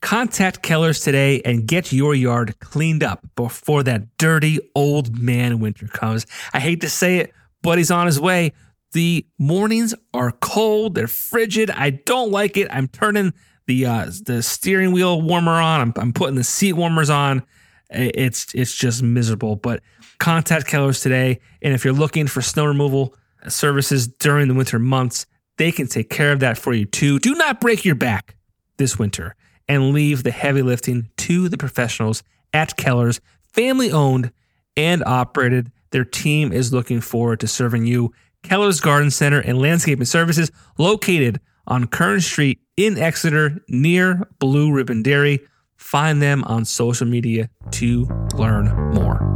Contact Keller's today and get your yard cleaned up before that dirty old man winter comes. I hate to say it, but he's on his way. The mornings are cold, they're frigid. I don't like it. I'm turning the uh, the steering wheel warmer on. I'm, I'm putting the seat warmers on. It's it's just miserable. But contact Keller's today, and if you're looking for snow removal services during the winter months, they can take care of that for you too. Do not break your back this winter and leave the heavy lifting to the professionals at Keller's, family owned and operated. Their team is looking forward to serving you. Keller's Garden Center and Landscaping Services, located on Kern Street in Exeter near Blue Ribbon Dairy. Find them on social media to learn more.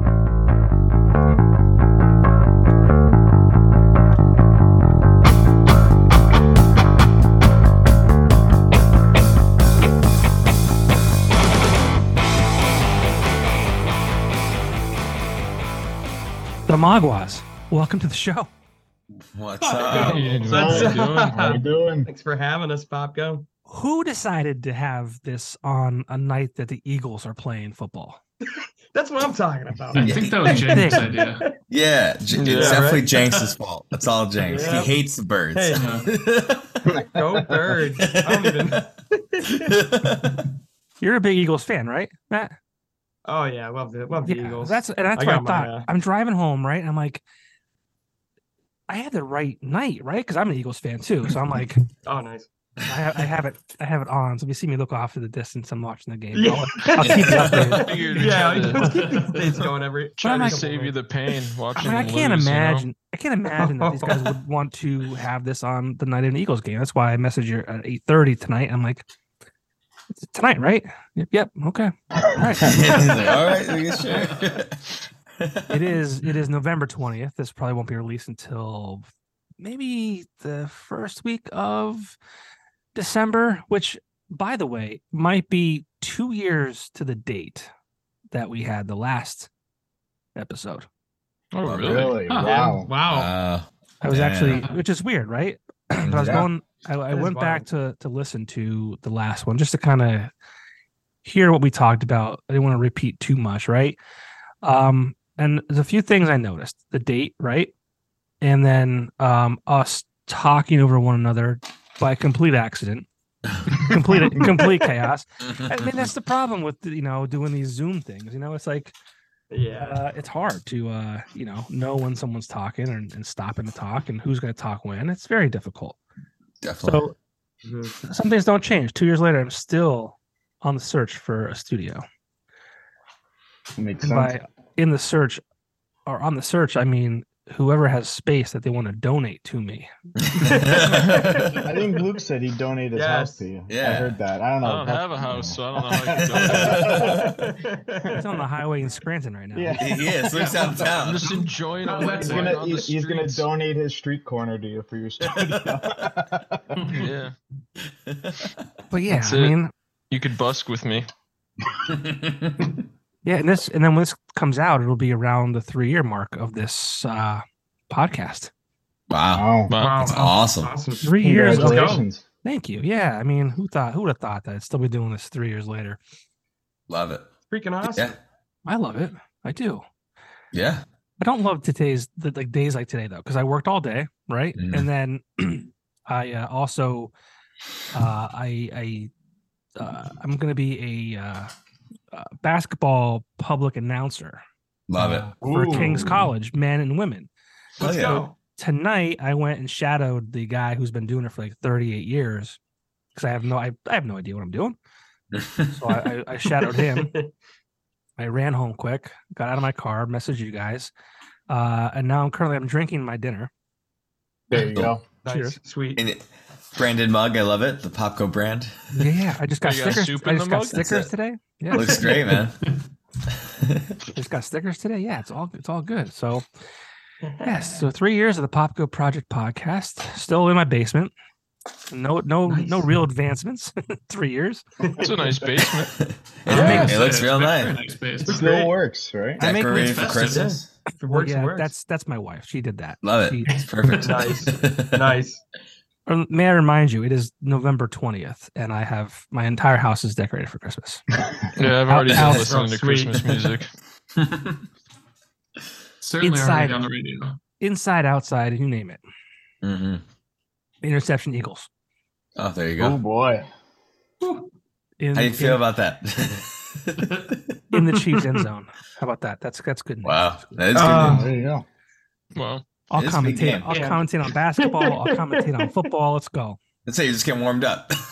The Maguas, welcome to the show. What's up? Hey, What's how you up? doing? How you doing? Thanks for having us, PopGo. Who decided to have this on a night that the Eagles are playing football? That's what I'm talking about. I think that was James' idea. Yeah, J- it's Yeah, definitely right? Jenks' fault. That's all Jenks. Yeah. He hates the birds. Hey. Go birds. I don't even. You're a big Eagles fan, right, Matt? Oh yeah, love the love the Yeah, Eagles. that's and that's I what I got my, thought. uh, I'm driving home, right? I'm like, I had the right night, right? Because I'm an Eagles fan too. So I'm like, oh nice. I have, I have it, I have it on. So if you see me look off to the distance, I'm watching the game. Yeah. I'll, I'll keep you updated. Yeah, tried keep to, the going every. try I'm to like- save you the pain I, watching. mean, I can't lose, you know? imagine. I can't imagine that these guys would want to have this on the night of an Eagles game. That's why I messaged you at 8:30 tonight. I'm like, "It's tonight, right? Yep. Yep. Okay. All right. He's like, all right, are you sure? it is it is November 20th. This probably won't be released until maybe the first week of December, which by the way, might be 2 years to the date that we had the last episode. Oh, Oh, really? Really? Huh. Wow. Wow. Uh, I was Damn. actually which is weird, right? but I was Yeah. going I, I went back to to listen to the last one just to kind of hear what we talked about. I didn't want to repeat too much, right? Um and there's a few things I noticed. The date, right? And then um us talking over one another by complete accident. complete complete chaos. I mean that's the problem with you know doing these Zoom things. You know, it's like yeah. uh, it's hard to uh, you know know when someone's talking and, and stopping to talk and who's going to talk when. It's very difficult. Definitely. So Mhm. some things don't change. Two years later, I'm still on the search for a studio. Makes And sense. by in the search or on the search, I mean whoever has space that they want to donate to me. I think Luke said he donated his house to you. Yeah. I heard that. I don't know. I don't have a house, so I don't know how you can donate. On the highway in Scranton right now. Yeah. he is. Luke's out of I'm just enjoying a He's He's gonna on the he's, he's gonna donate his street corner to you for your studio. Yeah, But yeah, That's I it. mean, you could busk with me. Yeah, and this and then when this comes out, it'll be around the three year mark of this uh podcast. wow, wow. Wow. that's awesome. Awesome. Three years. Thank you. Yeah, I mean, who thought who would have thought that I'd still be doing this three years later? Love it. Freaking awesome. Yeah, I love it. I do. yeah. I don't love today's the, like days like today though, because I worked all day, right? Mm. And then I uh, also uh, I I uh, I'm gonna be a uh, basketball public announcer Love it. uh, for King's College, men and women. Let's Oh, yeah. go. Tonight I went and shadowed the guy who's been doing it for like 38 years because I have no I, I have no idea what I'm doing. So I, I, I shadowed him. I ran home quick, got out of my car, messaged you guys, uh, and now I'm currently I'm drinking my dinner. There you go. Nice. Cheers. Sweet. And it, branded mug, I love it. The PopGo brand Yeah, yeah. I just got You stickers. soup I just got mug? Stickers today. Yeah, looks great, man. Just got stickers today. Yeah, it's all it's all good. So mm-hmm. yes, so three years of the PopGo Project podcast, still in my basement. No, no, no real advancements. three years. It's a nice basement. Yeah, makes it looks It's real nice. nice space. It's Still great. works, right? I make- Decorated it's for festive, Christmas. If it works, yeah, works. that's that's my wife. She did that. Love it. She- It's perfect. Nice. nice. Or may I remind you, it is November twentieth, and I have my entire house is decorated for Christmas. Yeah, I've already Out- been listening to Sweet. Christmas music. Certainly Inside. already on the radio. Inside, outside, you name it. hmm Interception Eagles. Oh, there you go. Oh boy. In, How do you feel in, about that? in the Chiefs end zone? How about that? That's that's good. news. wow, that is good. Uh, news. There you go. Well, I'll it is commentate. I'll Yeah. commentate on basketball. I'll commentate on football. Let's go. Let's say you just get warmed up.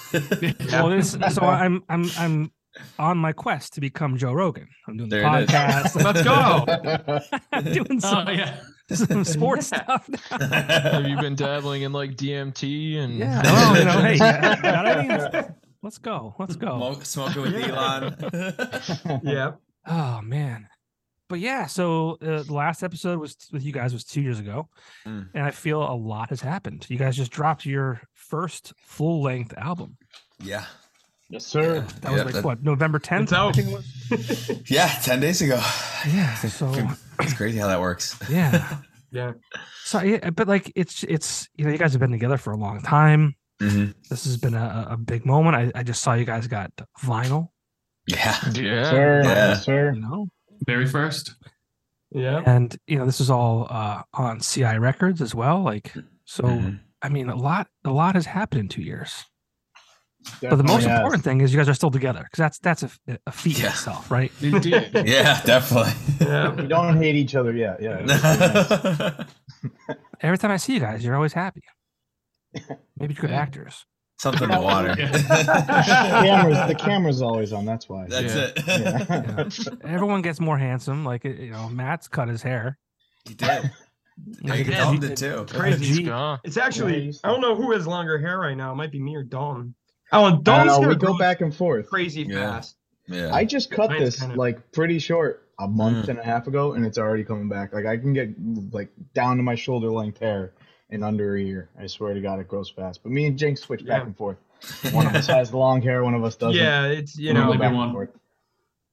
Well, this, so I'm I'm I'm on my quest to become Joe Rogan. I'm doing the There it is. podcast. Let's go. I'm doing Oh some, yeah. some sports stuff. now. have you been dabbling in like DMT and Yeah. Oh, well, you know, hey, got- got anything? let's go. Let's go. Smoke, smoking with Elon. yeah. Oh man. But yeah, so uh, the last episode was with you guys was two years ago, Mm. and I feel a lot has happened. You guys just dropped your first full length album. yeah, yes, sir. That was like that- what November tenth. It's out. I think it was. yeah. Ten days ago. Yeah. So It's crazy how that works. yeah. Yeah. So yeah, but like it's it's you know you guys have been together for a long time. hmm This has been a, a big moment. I, I just saw you guys got vinyl. Yeah. yeah, Sir, Yeah. yes, sir. You know, Very first. Yeah. and you know this is all uh, on CI Records as well. Like so, Mhm. I mean, a lot a lot has happened in two years. But the most has. important thing is you guys are still together because that's that's a, a feat in Yeah. itself, right? indeed. Yeah, definitely. Yeah. We don't hate each other yet. Yeah. nice. Every time I see you guys, you're always happy. Maybe you're good Yeah. actors. Something in the water. the camera's the camera's always on. That's why. That's Yeah. it. Yeah. Everyone gets more handsome. Like you know, Matt's cut his hair. He did. I Like, think did. Dalton did too. Crazy. He's G- gone. It's actually, I don't know who has longer hair right now. It might be me or Dawn. Oh, and I don't Dawn's know. hair We go back and forth. crazy Yeah. fast. Yeah. I just cut Mine's this kind of- like pretty short a month Mm. and a half ago, and it's already coming back. Like I can get like down to my shoulder length hair in under a year. I swear to God, it grows fast. But me and Jinx switch back Yeah. and forth. One of us has the long hair, one of us doesn't. Yeah, it's you We go know, Only back one.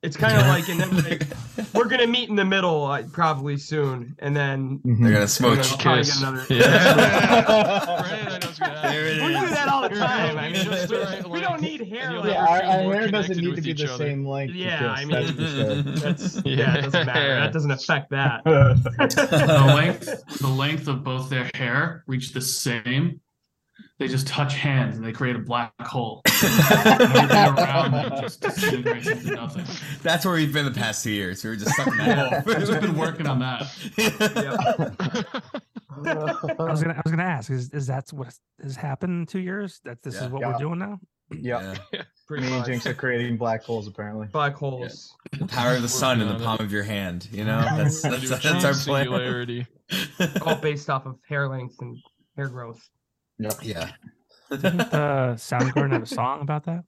And forth. it's kind of like, and then like, we're gonna meet in the middle uh, probably soon, and then They're Mhm. gonna we're gonna probably get Kiss. another. Yeah. Right, I know what's gonna happen. There it We do that all the time. I mean, Just we- right, we don't need hair. like- yeah, our, our hair doesn't need to be the other. same length. Yeah, I mean, for. That's yeah, it doesn't matter. Yeah. That doesn't affect that. The length the length of both their hair reach the same. They just touch hands and they create a black hole. Everything around them just disintegrates into nothing. That's where we've been the past two years. We were just stuck in that hole. I've just been working on that. I was gonna I was gonna ask is is that what has happened in two years? That this Yeah. is what Yeah. we're doing now? yeah. Yeah. Pretty Me and. Jinx are creating black holes apparently. Black holes. The power of the sun in the Working on palm of your hand. You know, that's that's, Do that's our plan. All based off of hair length and hair growth. Yeah. Didn't uh, Soundgarden have a song about that?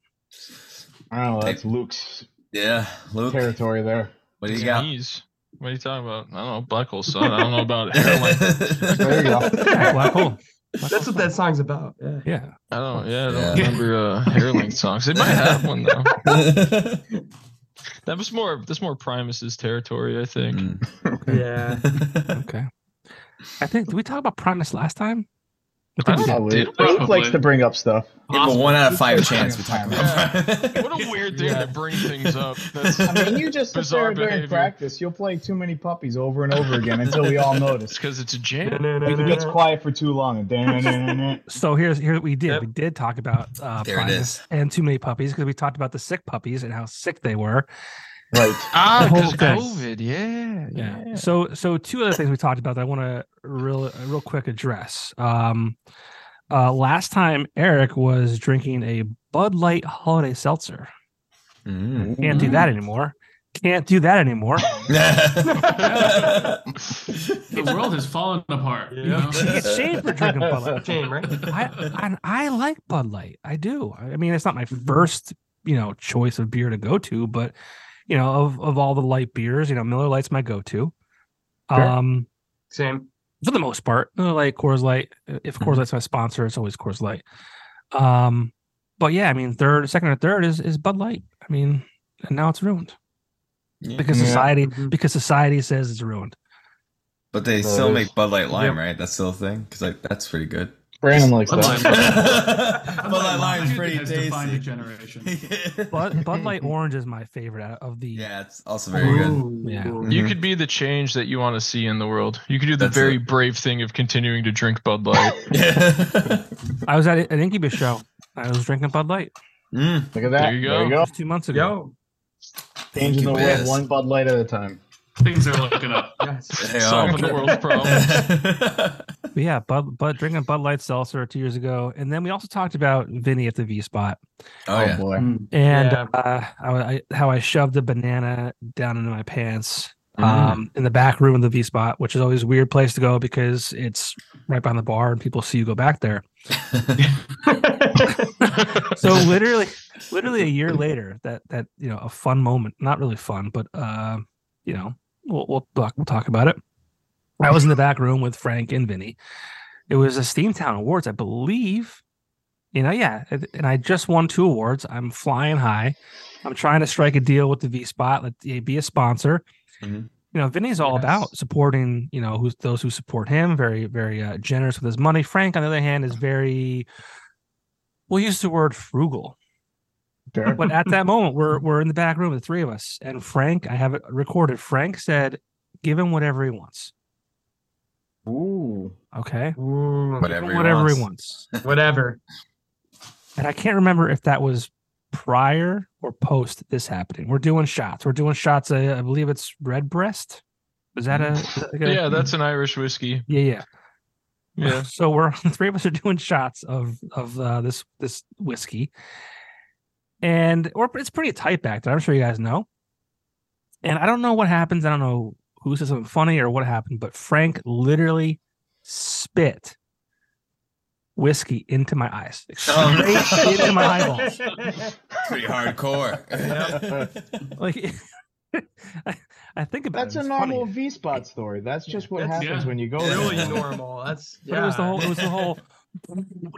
I don't know. That's Luke's Yeah. Luke, territory there. what do you got? Knees. What are you talking about? I don't know. Black hole sun. I don't know about hair length. There you go. Black hole. That's what that song's about. Yeah. Yeah. I don't. Yeah, I don't Yeah. remember uh, hair length songs. They might have one though. That was more. That's more Primus's territory, I think. Mm. Yeah. Okay. I think did we talk about Primus last time? I don't Probably. Luke likes to bring up stuff. Give him a one out of five chance we talk Yeah. about. What a weird thing Yeah. to bring things up. That's I mean, you just sit Bizarre there during practice. You'll play too many puppies over and over again until we all notice. because it's a jam. It gets quiet for too long. So here's here's what we did. Yep. We did talk about uh There it Primus is. and too many puppies because we talked about the sick puppies and how sick they were. Right. Ah, because. COVID. Yeah, Yeah. yeah. So so two other things we talked about that I want to real uh, real quick address. Um uh last time Eric was drinking a Bud Light holiday seltzer. Mm. Can't do that anymore. Can't do that anymore. The world has fallen apart. You Yeah. know? It's shame for drinking Bud Light. Shame, right? I, I I like Bud Light. I do. I mean, it's not my first, you know, choice of beer to go to, but you know, of of all the light beers, you know, Miller Lite's my go-to. Sure. Um, Same. for the most part, Miller Lite, Coors Light. If Coors Light's my sponsor, it's always Coors Light. Um, but yeah, I mean, third, second, or third is is Bud Light. I mean, and now it's ruined because Yeah. society Mhm. because society says it's ruined. But they Well, still make Bud Light Lime, Yep. right? That's still a thing because like that's pretty good. Brandon likes Bud that. Light- Bud Light Lime is pretty has defined a tasty. generation. Bud Bud Light Orange is my favorite out of the. yeah, it's also very good. Yeah. You Mhm. could be the change that you want to see in the world. You could do the That's very it. brave thing of continuing to drink Bud Light. I was at an Incubus show. I was drinking Bud Light Mm. Look at that. There you go. just two months ago. Yo. Changing the Incubus. world one Bud Light at a time. Things are looking up. Yes. They Solving are. the world's problems. But yeah, Bud Bud drinking Bud Light seltzer two years ago, and then we also talked about Vinny at the V Spot. oh yeah. boy. and Yeah. uh, how I how I shoved a banana down into my pants Mm. um, in the back room of the V spot, which is always a weird place to go because it's right behind the bar and people see you go back there. So literally, literally a year later, that that you know a fun moment, not really fun, but uh, you know we'll we'll talk, we'll talk about it. I was in the back room with Frank and Vinny. It was a Steamtown Awards, I believe. You know, yeah, and I just won two awards. I'm flying high. I'm trying to strike a deal with the V Spot, let it be a sponsor. Mhm. You know, Vinny's all Yes. about supporting. You know, who's those who support him. Very, very uh, generous with his money. Frank, on the other hand, is very. We'll use the word frugal Sure. but at that moment we're we're in the back room the three of us and frank i have it recorded frank said give him whatever he wants Ooh. okay Ooh, Give Whatever he whatever he wants. wants whatever. and i can't remember if that was prior or post this happening we're doing shots we're doing shots uh, i believe it's Redbreast is that a, is that like a- yeah, that's an Irish whiskey. yeah yeah Yeah. so we're the three of us are doing shots of of uh, this this whiskey, and or it's pretty tight back there. I'm sure you guys know. And I don't know what happens. I don't know who said something funny or what happened, but Frank literally spit whiskey into my eyes, Oh, into my eyeballs. Pretty hardcore. Like I, I think about That's it. a normal funny. V spot story. That's just what That's- happens yeah. when you go really there. normal. That's But it was the whole. It was the whole.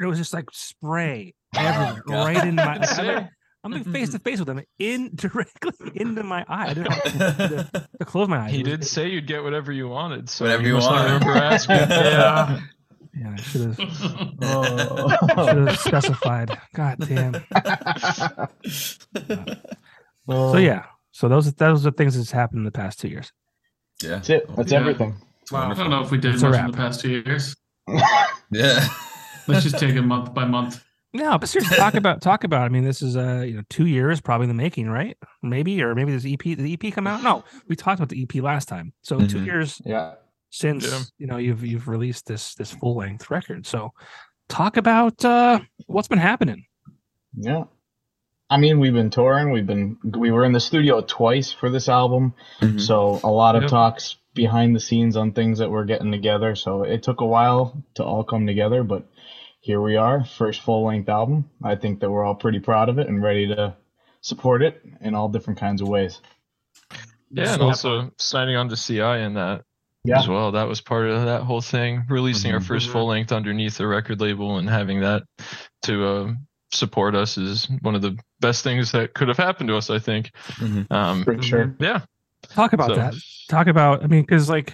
It was just like spray everywhere, God. right into my. That's I'm, it. like- mm-hmm. face to face with him, in directly into my eye. I didn't have to, to close my eyes. He It was- did say you'd get whatever you wanted. So Whatever you you must not want. remember asking. yeah. Yeah, I should have. Oh. Should have specified. God damn. Oh. So yeah. So those those are things that's happened in the past two years. yeah. That's it. That's Yeah. everything. I don't know if we did It's much in the past two years. Yeah. Let's just take it month by month. No, but seriously, talk about talk about. I mean, this is uh you know two years probably in the making, right? Maybe or maybe this EP the EP come out? No, we talked about the EP last time. So two Mhm. years Yeah. since Yeah. you know you've you've released this this full length record. So talk about uh what's been happening. Yeah. I mean, we've been touring. We've been we were in the studio twice for this album, Mhm. so a lot of Yep. talks behind the scenes on things that we're getting together. So it took a while to all come together, but here we are, first full length album. I think that we're all pretty proud of it and ready to support it in all different kinds of ways. Yeah, and also signing on to CI in that Yeah. as well. That was part of that whole thing. Releasing our Mhm. first full length underneath the record label and having that to uh, support us is one of the best things that could have happened to us. I think. Mhm. Um, For sure. yeah. Talk about So- that. Talk about. I mean, because like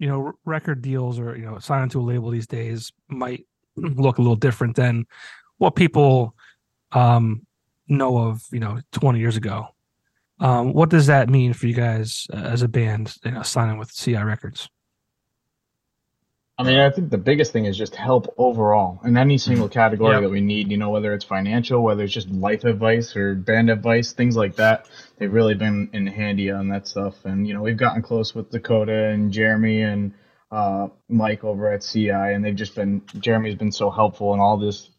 you know, record deals or you know, signing to a label these days might look a little different than what people um know of. You know, twenty years ago. Um, what does that mean for you guys uh, as a band? You know, signing with CI Records. I mean, I think the biggest thing is just help overall in any single category Yep. that we need. You know, whether it's financial, whether it's just life advice or band advice, things like that. They've really been in handy on that stuff. And you know, we've gotten close with Dakota and Jeremy and uh, Mike over at CI, and they've just been. Jeremy's been so helpful in all this,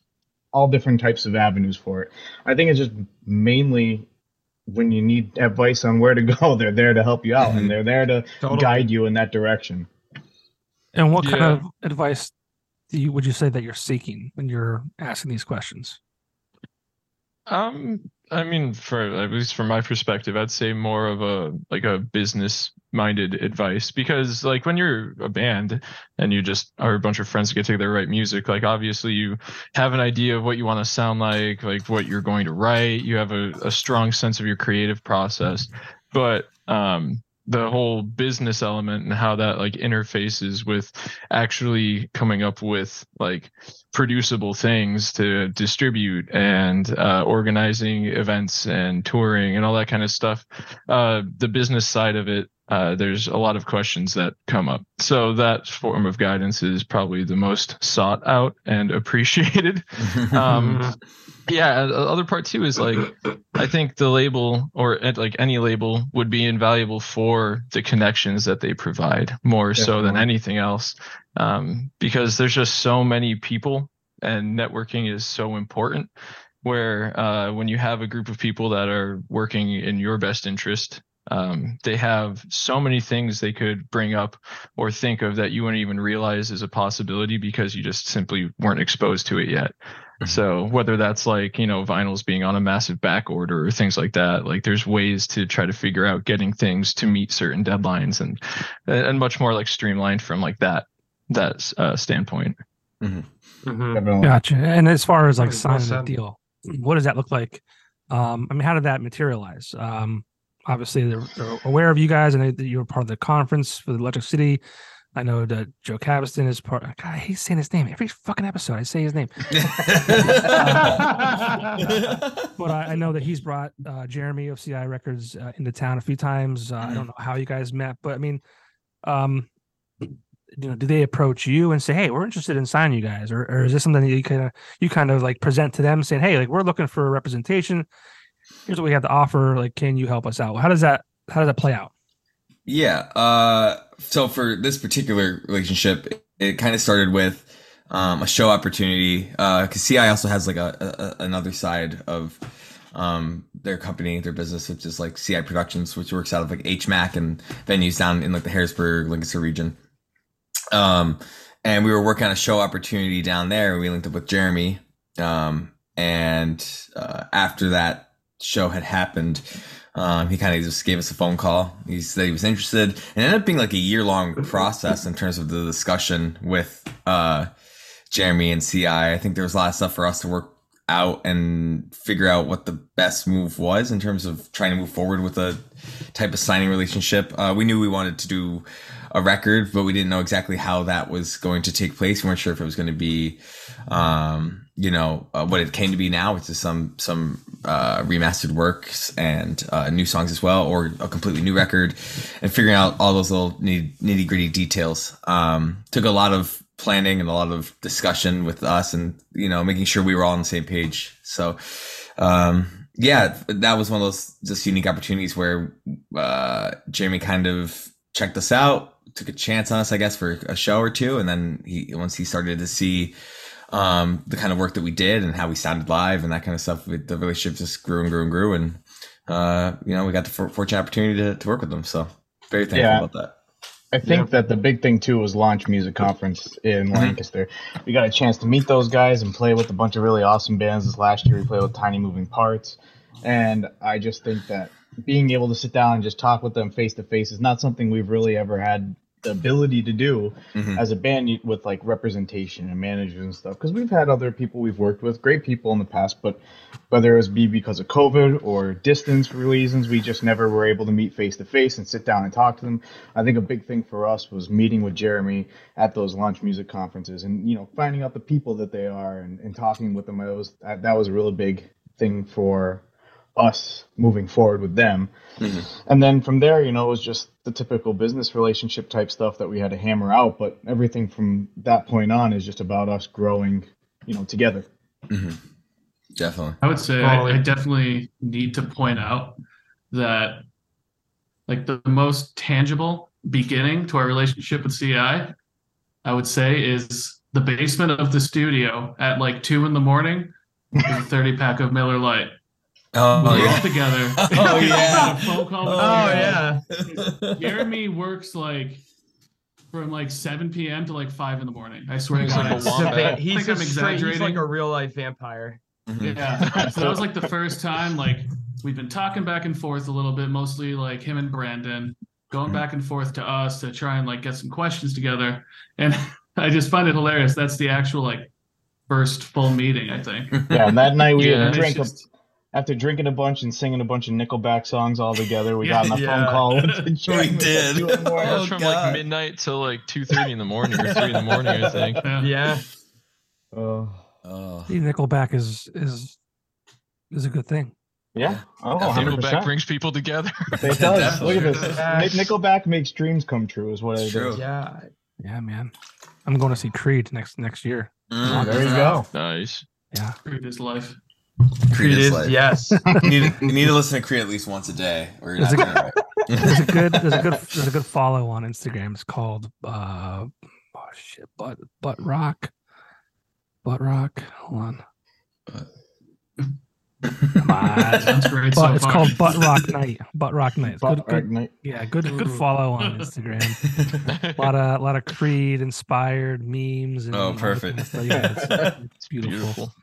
all different types of avenues for it. I think it's just mainly when you need advice on where to go, they're there to help you out, and they're there to Totally. guide you in that direction. And what kind of advice do you would you say that you're seeking when you're asking these questions? Um, I mean, for at least from my perspective, I'd say more of a like a business minded advice because like when you're a band and you just are a bunch of friends to get together write music, like obviously you have an idea of what you want to sound like, like what you're going to write. You have a, a strong sense of your creative process, but um the whole business element and how that like interfaces with actually coming up with like producible things to distribute and uh, organizing events and touring and all that kind of stuff. Uh, the business side of it uh, there's a lot of questions that come up. So that form of guidance is probably the most sought out and appreciated. Um, yeah other part too is like i think the label or like any label would be invaluable for the connections that they provide more so than anything else. Um, because there's just so many people and networking is so important where uh, when you have a group of people that are working in your best interest um, they have so many things they could bring up or think of that you wouldn't even realize is a possibility because you just simply weren't exposed to it yet so whether that's like, you know, vinyls being on a massive back order or things like that, like there's ways to try to figure out getting things to meet certain deadlines and and much more like streamlined from like that that uh, standpoint. Mhm. Definitely. Gotcha. And as far as like signing the deal, what does that look like? Um, I mean, how did that materialize? Um, obviously they're, they're aware of you guys and that you're part of the conference for the Electric City. I know that Joe Caviston is part. God, I hate saying his name every fucking episode. I say his name, but I, I know that he's brought uh, Jeremy of CI Records uh, into town a few times. Uh, I don't know how you guys met, but I mean, um, you know, do they approach you and say, "Hey, we're interested in signing you guys," or, or is this something that you kind of you kind of like present to them, saying, "Hey, like we're looking for a representation. Here's what we have to offer. Like, can you help us out?" How does that how does that play out? Yeah. Uh, so for this particular relationship, it, it kind of started with um, a show opportunity. Because CI also has like a, a another side of um, their company, their business, which is like CI Productions, which works out of like HMAC and venues down in like the Harrisburg, Lancaster region. Um, and we were working on a show opportunity down there. We linked up with Jeremy. Um, and uh, after that show had happened, um, he kind of just gave us a phone call. He said he was interested. And it ended up being like a year long process in terms of the discussion with uh, Jeremy and CI. I think there was a lot of stuff for us to work out and figure out what the best move was in terms of trying to move forward with a type of signing relationship. Uh, we knew we wanted to do a record, but we didn't know exactly how that was going to take place. We weren't sure if it was going to be, um, you know, uh, what it came to be now, which is some some uh, remastered works and uh, new songs as well, or a completely new record, and figuring out all those little nitty gritty details. Um, took a lot of planning and a lot of discussion with us, and you know, making sure we were all on the same page. So. Um, yeah, that was one of those just unique opportunities where uh, Jeremy kind of checked us out, took a chance on us, I guess, for a show or two, and then he once he started to see um, the kind of work that we did and how we sounded live and that kind of stuff, the relationship just grew and grew and grew, and uh, you know we got the for- fortunate opportunity to, to work with them. So very thankful Yeah. about that. I think that the big thing too was launch music conference in mm-hmm. Lancaster. We got a chance to meet those guys and play with a bunch of really awesome bands this last year. We played with Tiny Moving Parts, and I just think that being able to sit down and just talk with them face to face is not something we've really ever had the ability to do Mhm. as a band with like representation and managers and stuff. Because we've had other people we've worked with, great people in the past, but whether it was be because of COVID or distance reasons, we just never were able to meet face to face and sit down and talk to them. I think a big thing for us was meeting with Jeremy at those launch music conferences and you know finding out the people that they are and, and talking with them. It was that, that was a really big thing for us moving forward with them. Mm-hmm. And then from there, you know, it was just the typical business relationship type stuff that we had to hammer out. But everything from that point on is just about us growing, you know, together. Mm-hmm. Definitely. I would say I, I definitely need to point out that like the most tangible beginning to our relationship with CI, I would say is the basement of the studio at like two in the morning with a 30 pack of Miller Lite. Oh, We were all yeah. together. Oh, yeah. phone call Oh Jeremy. yeah. Jeremy works like from like 7 p.m. to like 5 in the morning. I swear to He's God. like a I He's a, wombat. he's I'm a straight, he's like a real life vampire. Mhm. Yeah. So that was like the first time, like, we've been talking back and forth a little bit, mostly like him and Brandon going Mhm. back and forth to us to try and like get some questions together. And I just find it hilarious. That's the actual like first full meeting, I think. Yeah, and that night we Yeah. had And to it's drink just- after drinking a bunch and singing a bunch of Nickelback songs all together. We Yeah, got on a yeah. phone call with the did. two in. That Oh, was from God. like midnight till like two thirty in the morning or three in the morning, I think. Yeah. Yeah. Oh, Oh. See, Nickelback is is is a good thing. yeah. Oh, Yeah, 100 Nickelback brings people together. It does. Look at this. Yeah. Nickelback makes dreams come true. Is what it is. True. Yeah. Yeah, man. I'm going to see Creed next next year. Mm. There you go. nice. Yeah. Creed is life. Creed is like- yes. you, need, you need to listen to Creed at least once a day, or you're Is not it- There's a good there's a good there's a good follow on Instagram. It's called uh oh shit, butt butt rock. Butt rock. Hold on. Come on. Sounds great But so it's far. called Butt Rock Night. Butt Rock Night. It's But, Good, good, Night. yeah, good good follow on Instagram. A lot of a lot of Creed inspired memes and Oh, perfect. kind of. Yeah, it's, it's beautiful. Beautiful.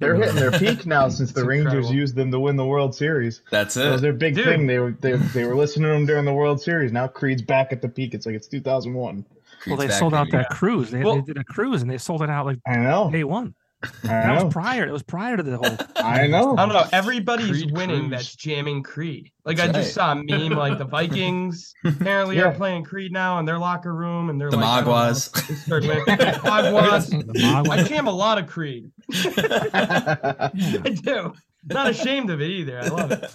They're hitting their peak now since the Rangers incredible. used them to win the World Series. That's it. That was their big Dude. thing. They were they, they were listening to them during the World Series. Now Creed's back at the peak. It's like it's 2001. Well, they sold out baby. that cruise. They, Well- they did a cruise and they sold it out like I know. day one. I That know. was prior. It was prior to the whole. I know. I don't know. Everybody's Creed winning Cruise. that's jamming Creed. Like I That's just saw a meme like the Vikings apparently Yeah. are playing Creed now in their locker room and they're The like I don't know, Maguas. they started winning. Maguas. The Mogwai- I jam a lot of Creed. I do. Not ashamed of it either. I love it.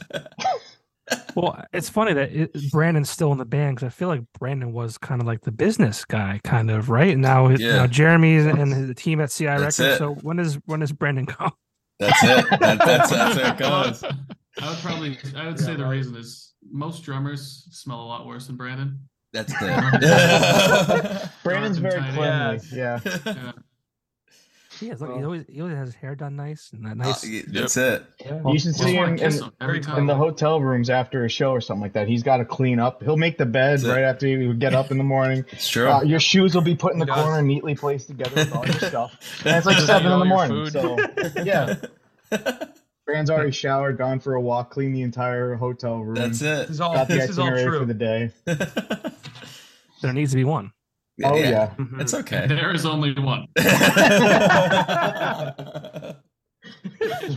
Well, it's funny that it, Brandon's still in the band because I feel like Brandon was kind of like the business guy, kind of right. And now, Yeah. now Jeremy's and the team at CI That's Records. it. So when is when does Brandon come? That's it. That, that's that's where it goes. I would probably, I would say the reason is most drummers smell a lot worse than Brandon. That's it. Brandon's very and cleanly. tidy. Yeah. Yeah. He has like he always he always has his hair done nice and that Uh, nice. yeah, that's it. Yeah. You should Just see want him to in, every time. in the hotel rooms after a show or something like that. He's got to clean up. He'll make the bed That's it. right after you get up in the morning. It's true. Uh, your shoes will be put in the does. corner, neatly placed together with all your stuff. And it's like seven in the morning. So yeah, Brand's already showered, gone for a walk, cleaned the entire hotel room. That's This it. is all Got the this is all itinerary for the day. There needs to be one. Oh yeah. Mhm. It's okay. There is only one.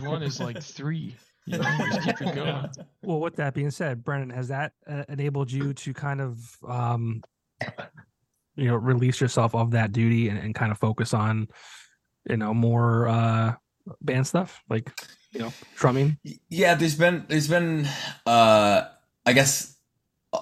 One is like three. You know, just keep it going. Well, with that being said, Brandon, has that uh, enabled you to kind of, um, you know, release yourself of that duty and, and kind of focus on, you know, more uh, band stuff like, you know, drumming? yeah, there's been there's been uh I guess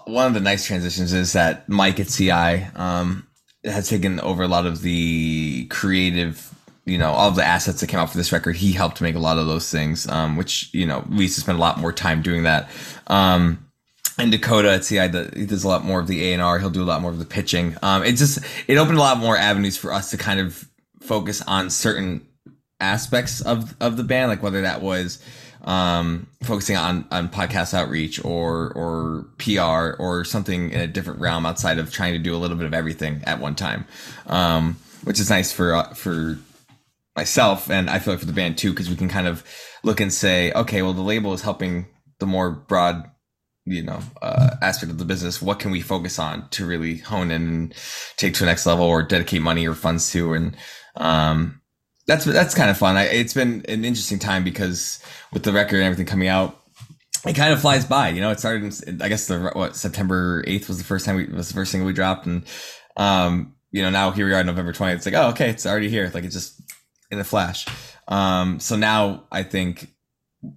one of the nice transitions is that Mike at CI um has taken over a lot of the creative you know all the assets that came out for this record he helped make a lot of those things um which you know we used to spend a lot more time doing that um and Dakota at CI, he does a lot more of the A and R. He'll do a lot more of the pitching. Um, it just it opened a lot more avenues for us to kind of focus on certain aspects of of the band, like whether that was um, focusing on on podcast outreach or or PR or something in a different realm outside of trying to do a little bit of everything at one time, um, which is nice for uh, for myself and I feel like for the band too because we can kind of look and say, okay, well the label is helping the more broad you know uh, aspect of the business. What can we focus on to really hone in and take to the next level or dedicate money or funds to? And um that's that's kind of fun. I, it's been an interesting time because with the record and everything coming out it kind of flies by you know? It started in, i guess the what september 8th was the first time we was the first thing we dropped and um you know now here we are november 20th it's like oh okay it's already here. Like it's just in a flash. Um so now i think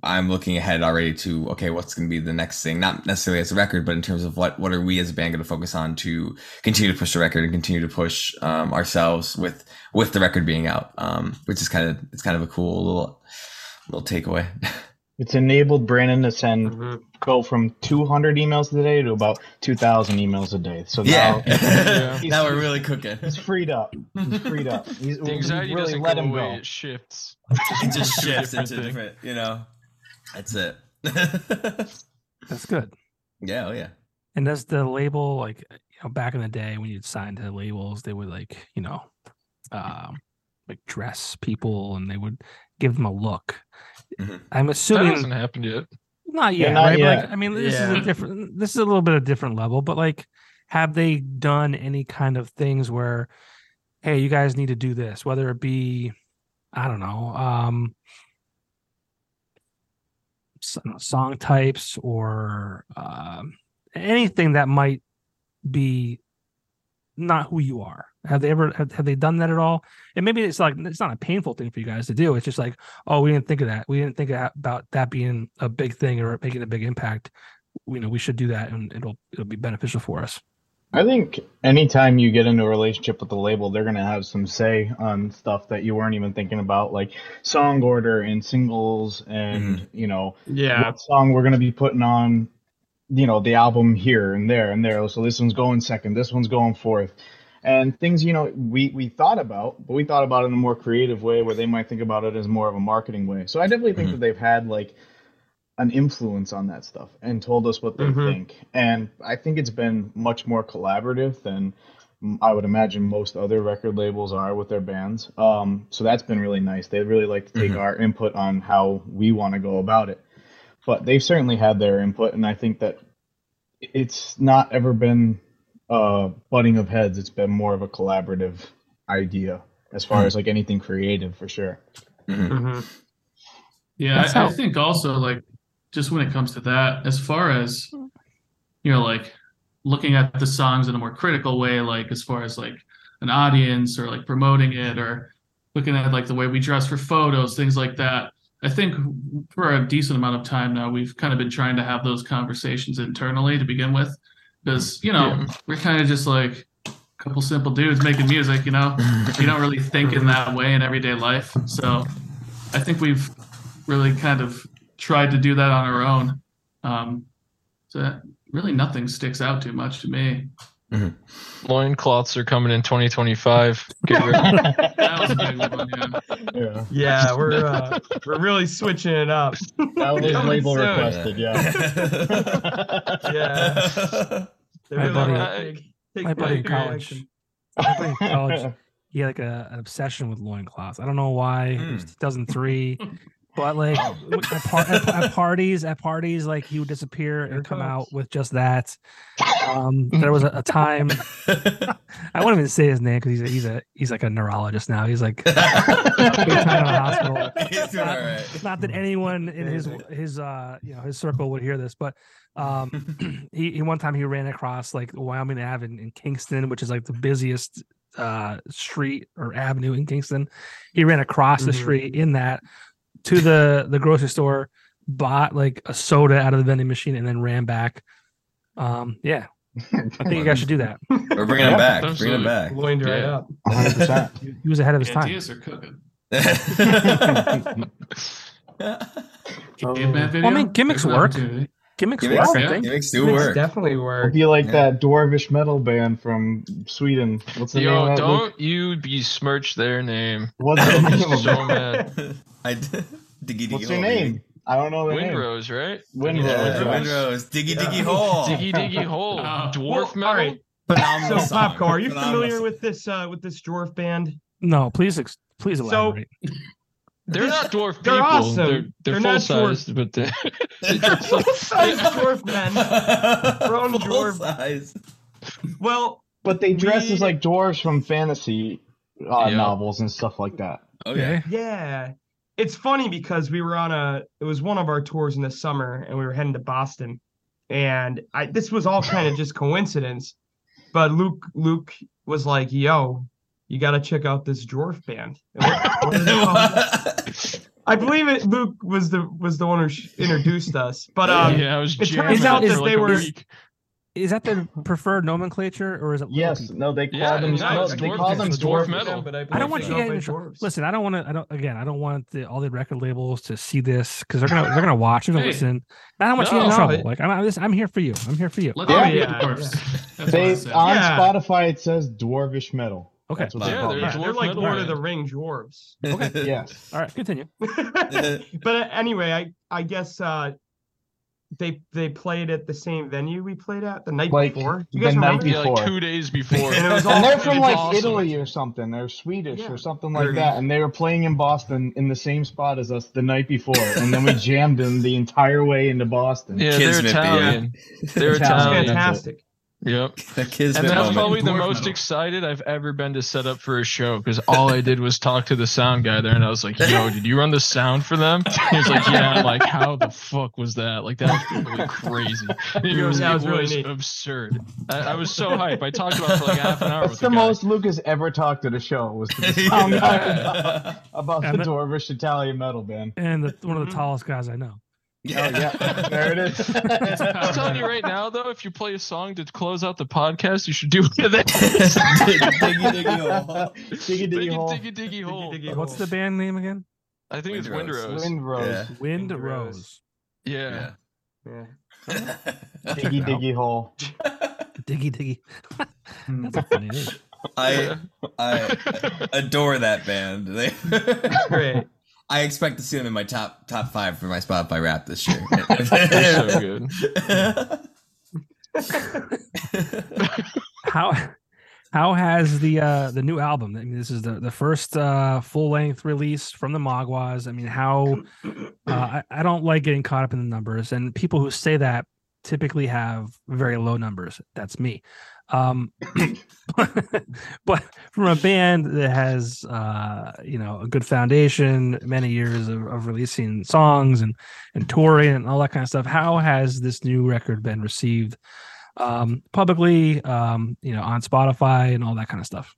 I'm looking ahead already to okay, what's going to be the next thing? Not necessarily as a record, but in terms of what what are we as a band going to focus on to continue to push the record and continue to push um, ourselves with with the record being out, um, which is kind of it's kind of a cool little little takeaway. It's enabled Brandon to send Mhm. go from 200 emails a day to about 2,000 emails a day. So yeah, now he's- now we're really cooking. he's freed up. He's freed up. He's, The anxiety really doesn't let go him away; go. it shifts. It just shifts different into thing. different, you know. That's it. That's good. yeah, oh yeah. And does the label like you know back in the day when you'd sign to labels, they would like you know, um, like dress people and they would give them a look. Mhm. I'm That assuming hasn't happened yet. not Yeah, yet, not right? Yet. like, I mean, this is a different. This is a little bit of different level, but like, have they done any kind of things where, hey, you guys need to do this, whether it be, I don't know, um, s- song types or um, anything that might be not who you are. Have they ever have, have they done that at all? And maybe it's like it's not a painful thing for you guys to do. It's just like, oh, we didn't think of that. We didn't think about that being a big thing or making a big impact. You know, we should do that, and it'll it'll be beneficial for us. I think anytime you get into a relationship with the label, they're gonna have some say on stuff that you weren't even thinking about, like song order and singles, and you know Yeah. what song we're gonna be putting on, you know, the album here and there and there. So this one's going second, this one's going fourth, and things you know we we thought about, but we thought about it in a more creative way, where they might think about it as more of a marketing way. So I definitely think Mhm. that they've had like an influence on that stuff and told us what they Mhm. think. And I think it's been much more collaborative than I would imagine most other record labels are with their bands. Um, so that's been really nice. They really like to take Mhm. our input on how we want to go about it. But they've certainly had their input, and I think that it's not ever been uh, butting of heads. It's been more of a collaborative idea as far Mhm. as like anything creative for sure. Mhm. hmm Yeah, That's I, I think also like just when it comes to that, as far as you know, like looking at the songs in a more critical way, like as far as like an audience or like promoting it or looking at like the way we dress for photos, things like that. I think for a decent amount of time now, we've kind of been trying to have those conversations internally to begin with, because you know we're kind of just like a couple simple dudes making music, you know you don't really think in that way in everyday life. So I think we've really kind of tried to do that on our own. Um, so really nothing sticks out too much to me. Loincloths are coming in 2025. That was a big one, yeah. Yeah, Yeah, we're uh, we're really switching it up. that was label soon. requested. Yeah. Yeah. They My buddy- wanna take- take my buddy in college. My buddy in college, he had like a, an obsession with loincloths. I don't know why. It was Mm. 2003. But like at, par- at, at parties, at parties, like he would disappear Here and come comes. out with just that. Um, there was a, a time I won't even say his name because he's a, he's a he's like a neurologist now. He's like big time in the hospital. He's doing all right. Not that anyone in his his uh you know his circle would hear this, but um he, he one time he ran across like Wyoming Ave in, in Kingston, which is like the busiest uh street or avenue in Kingston. He ran across the Mhm. street in that to the the grocery store, bought like a soda out of the vending machine, and then ran back. Um, yeah, I think you guys should do that. We're bringing him back. Bringing him back. Loined right Yeah. up. 100%. He he was ahead of his The time. ideas are cooking. Oh. Well, I mean, gimmicks There's work. Opportunity. Gimmicks Gimmicks, work, I yeah. think. gimmicks do Mix work. definitely We'll work. be like Yeah. that dwarvish metal band from Sweden. What's the name Yo, of that? Luke? don't you besmirch their name. What's the name So mad. I did. Diggy diggy What's your name? I don't know the name. Wind Rose, right? Wind Rose. Yeah, Yeah. Wind Rose. Diggy Yeah. diggy hole. Diggy diggy hole. Oh. Dwarf Well, metal. all right. Phenomenal So, song. PopGo, are you Phenomenal familiar song. with this uh, with this dwarf band? No, please, ex- please So- elaborate. They're not dwarf They're people. awesome. They're, they're, They're not full sized, but they're, Full-size dwarf men. Grown Full dwarf. size. Well, But they dress We- as like dwarves from fantasy uh, Yeah. novels and stuff like that. Okay. yeah. It's funny because we were on a it was one of our tours in the summer and we were heading to Boston. And I this was all kind of just coincidence. But Luke Luke was like, yo, you gotta check out this dwarf band. And what- what is it called? I believe it Luke was the was the one who introduced us. But um yeah, I was it turns out that for they like were- week. Is that the preferred nomenclature, or is it? Yes, local? no, they call Yeah, them. no, no, it's they dwarf- call them it's dwarf. dwarf metal. but I don't want you to get. Listen, I don't want to. I don't. Again, I don't want the, all the record labels to see this because they're gonna they're gonna watch. They're gonna Hey. listen. I don't want no, you in no, trouble. It, like I'm, I'm, just, I'm here for you. I'm here for you. Let's Yeah. be Yeah, dwarfs. That's what I They on Yeah. Spotify it says dwarvish metal. Okay. That's what Yeah, they call they're. Yeah, they're like metal Lord of the band. Ring dwarves. Okay, yes. All right, continue. but uh, anyway, I I guess uh, they they played at the same venue we played at the night Like, before. Do you the guys night remember? Yeah, like two days before. And all- And they're from like awesome. Italy or something. They're Swedish Yeah. or something like that. And they were playing in Boston in the same spot as us the night before. And then we jammed them the entire way into Boston. Yeah, they're Kismet, Italian. They're Italian. It was Italian. fantastic. Yep. The kids And that's moment. probably the most metal. excited I've ever been to set up for a show because all I did was talk to the sound guy there, and I was like, "Yo, did you run the sound for them?" He was like, "Yeah." I'm like, "How the fuck was that? Like, that was really crazy." And he goes, That "It was was, really neat." absurd." I, I was so hype. I talked about it for like half an hour That's with the the guy. most Lucas ever talked at a show was to the sound guy about, about Yeah, the but- Dwarvish Italian metal band. And the, one of the Mhm. tallest guys I know. Oh, yeah. There it is. I'm telling you right now, though, if you play a song to close out the podcast, you should do it. diggy, diggy, hole. Diggy diggy Diggy, hole. diggy, diggy hole. diggy What's the band name again? I think it's Wind Rose. Windrose. Wind Rose. Yeah. Wind Wind Rose. Rose. Yeah. Yeah. Diggy it diggy hole. Diggy Diggy. Hmm. That's a funny name. I I adore that band. They, Great. I expect to see them in my top top five for my Spotify rap this year. They're so good. How how has the uh the new album? I mean, this is the the first uh full length release from the Maguas. I mean, how uh, I, I don't like getting caught up in the numbers, and people who say that typically have very low numbers. That's me. Um, but from a band that has uh you know a good foundation, many years of, of releasing songs and and touring and all that kind of stuff, how has this new record been received? um publicly um you know on spotify and all that kind of stuff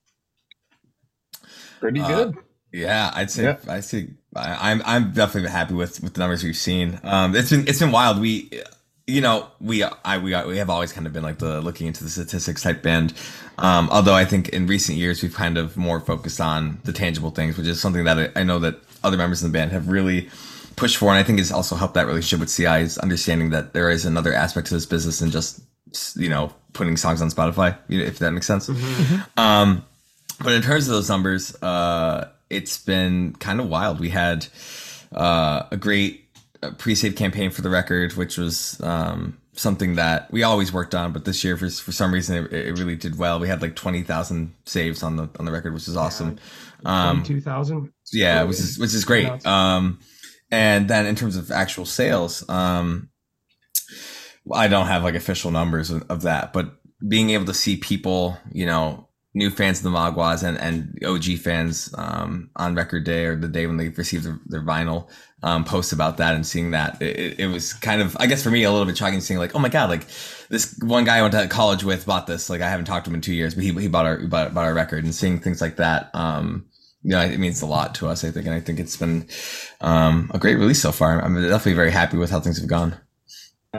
Pretty Uh, good. Yeah, I'd say Yeah. I see. I, I'm I'm definitely happy with with the numbers we've seen. Um, it's been it's been wild. We, you know, we I we we have always kind of been like the looking into the statistics type band. Um, although I think in recent years we've kind of more focused on the tangible things, which is something that I, I know that other members in the band have really pushed for, and I think it's also helped that relationship with CI is understanding that there is another aspect to this business than just you know putting songs on Spotify, if that makes sense. Um, but in terms of those numbers, uh, it's been kind of wild. We had uh, a great pre-save campaign for the record, which was um, something that we always worked on, but this year, for for some reason, it, it really did well. We had like twenty thousand saves on the on the record, which is awesome. Um, Two thousand. yeah, which is which is great. Um, and then in terms of actual sales, um, I don't have like official numbers of, of that, but being able to see people, you know, new fans of the Maguas and, and OG fans um, on record day or the day when they received their, their vinyl um, post about that and seeing that, it, it- was kind of, I guess for me, a little bit shocking seeing like, oh my God, like this one guy I went to college with bought this. Like I haven't talked to him in two years, but he, he bought our, bought, bought our record and seeing things like that. Um, you know, it means a lot to us, I think. And I think it's been um, a great release so far. I'm definitely very happy with how things have gone.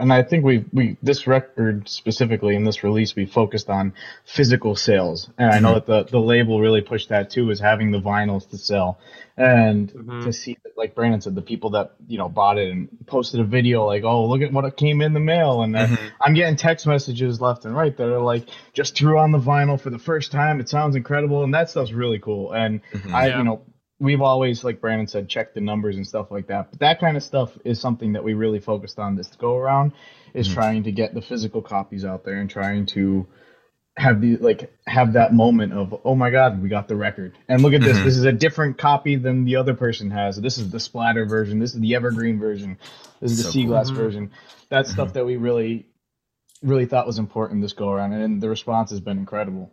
And I think we we this record specifically in this release we focused on physical sales, and I know that the the label really pushed that too, is having the vinyls to sell, and Mhm. to see that, like Brandon said, the people that you know bought it and posted a video like, oh look at what came in the mail, and uh, I'm getting text messages left and right that are like, just threw on the vinyl for the first time, it sounds incredible, and that stuff's really cool, and I Yeah. you know we've always, like Brandon said, checked the numbers and stuff like that. But that kind of stuff is something that we really focused on this go around, is trying to get the physical copies out there and trying to have the like have that moment of oh my god we got the record. And look at this Mhm. this is a different copy than the other person has. This is the splatter version. This is the evergreen version. This is the So sea glass Mhm. version. That's stuff that we really really thought was important this go around and the response has been incredible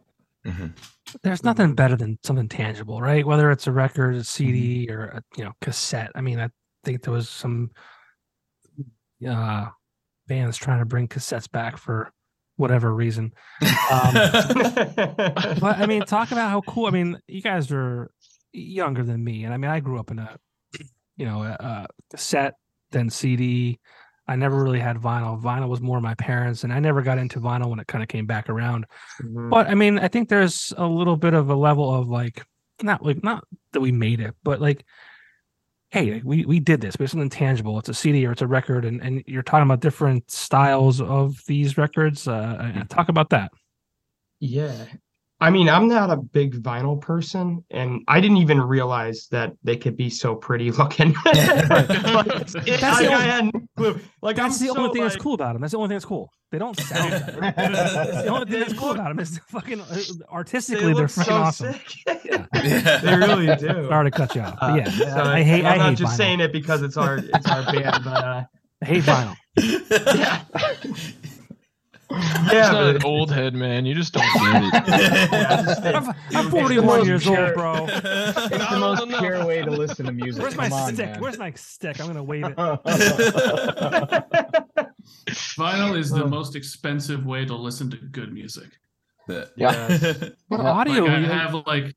there's nothing better than something tangible right whether it's a record a cd or a you know cassette i mean i think there was some uh bands trying to bring cassettes back for whatever reason um but I mean, talk about how cool. I mean, you guys are younger than me, and I mean, I grew up in a, you know, a, a cassette, then CD. I never really had vinyl. Vinyl was more my parents, and I never got into vinyl when it kind of came back around. Mhm. But I mean, I think there's a little bit of a level of like, not like not that we made it, but like, hey, we we did this. We have something tangible. It's a CD or it's a record, and and you're talking about different styles of these records. Uh, uh, talk about that. Yeah. I mean, I'm not a big vinyl person, and I didn't even realize that they could be so pretty looking. like, That's it- the I, I only- had no. Like, That's I'm the only so, thing that's cool about them. That's the only thing that's cool. They don't sound. That's the only thing that's cool about them is fucking uh, They artistically, they are fucking so awesome. sick. Yeah. they really do. Sorry to cut you off, but yeah, So I hate. I'm I not hate just vinyl. saying it because it's our it's our band, but uh, I hate vinyl. yeah, It's yeah. not an old head, man. You just don't get it. yeah, I'm, I'm 41 years pure- old, bro. It's the No, most no, no. pure way to listen to music. Where's my Come on, stick? man. Where's my stick? I'm gonna wave it. Vinyl is the most expensive way to listen to good music. What Yeah. audio? Like I you- have like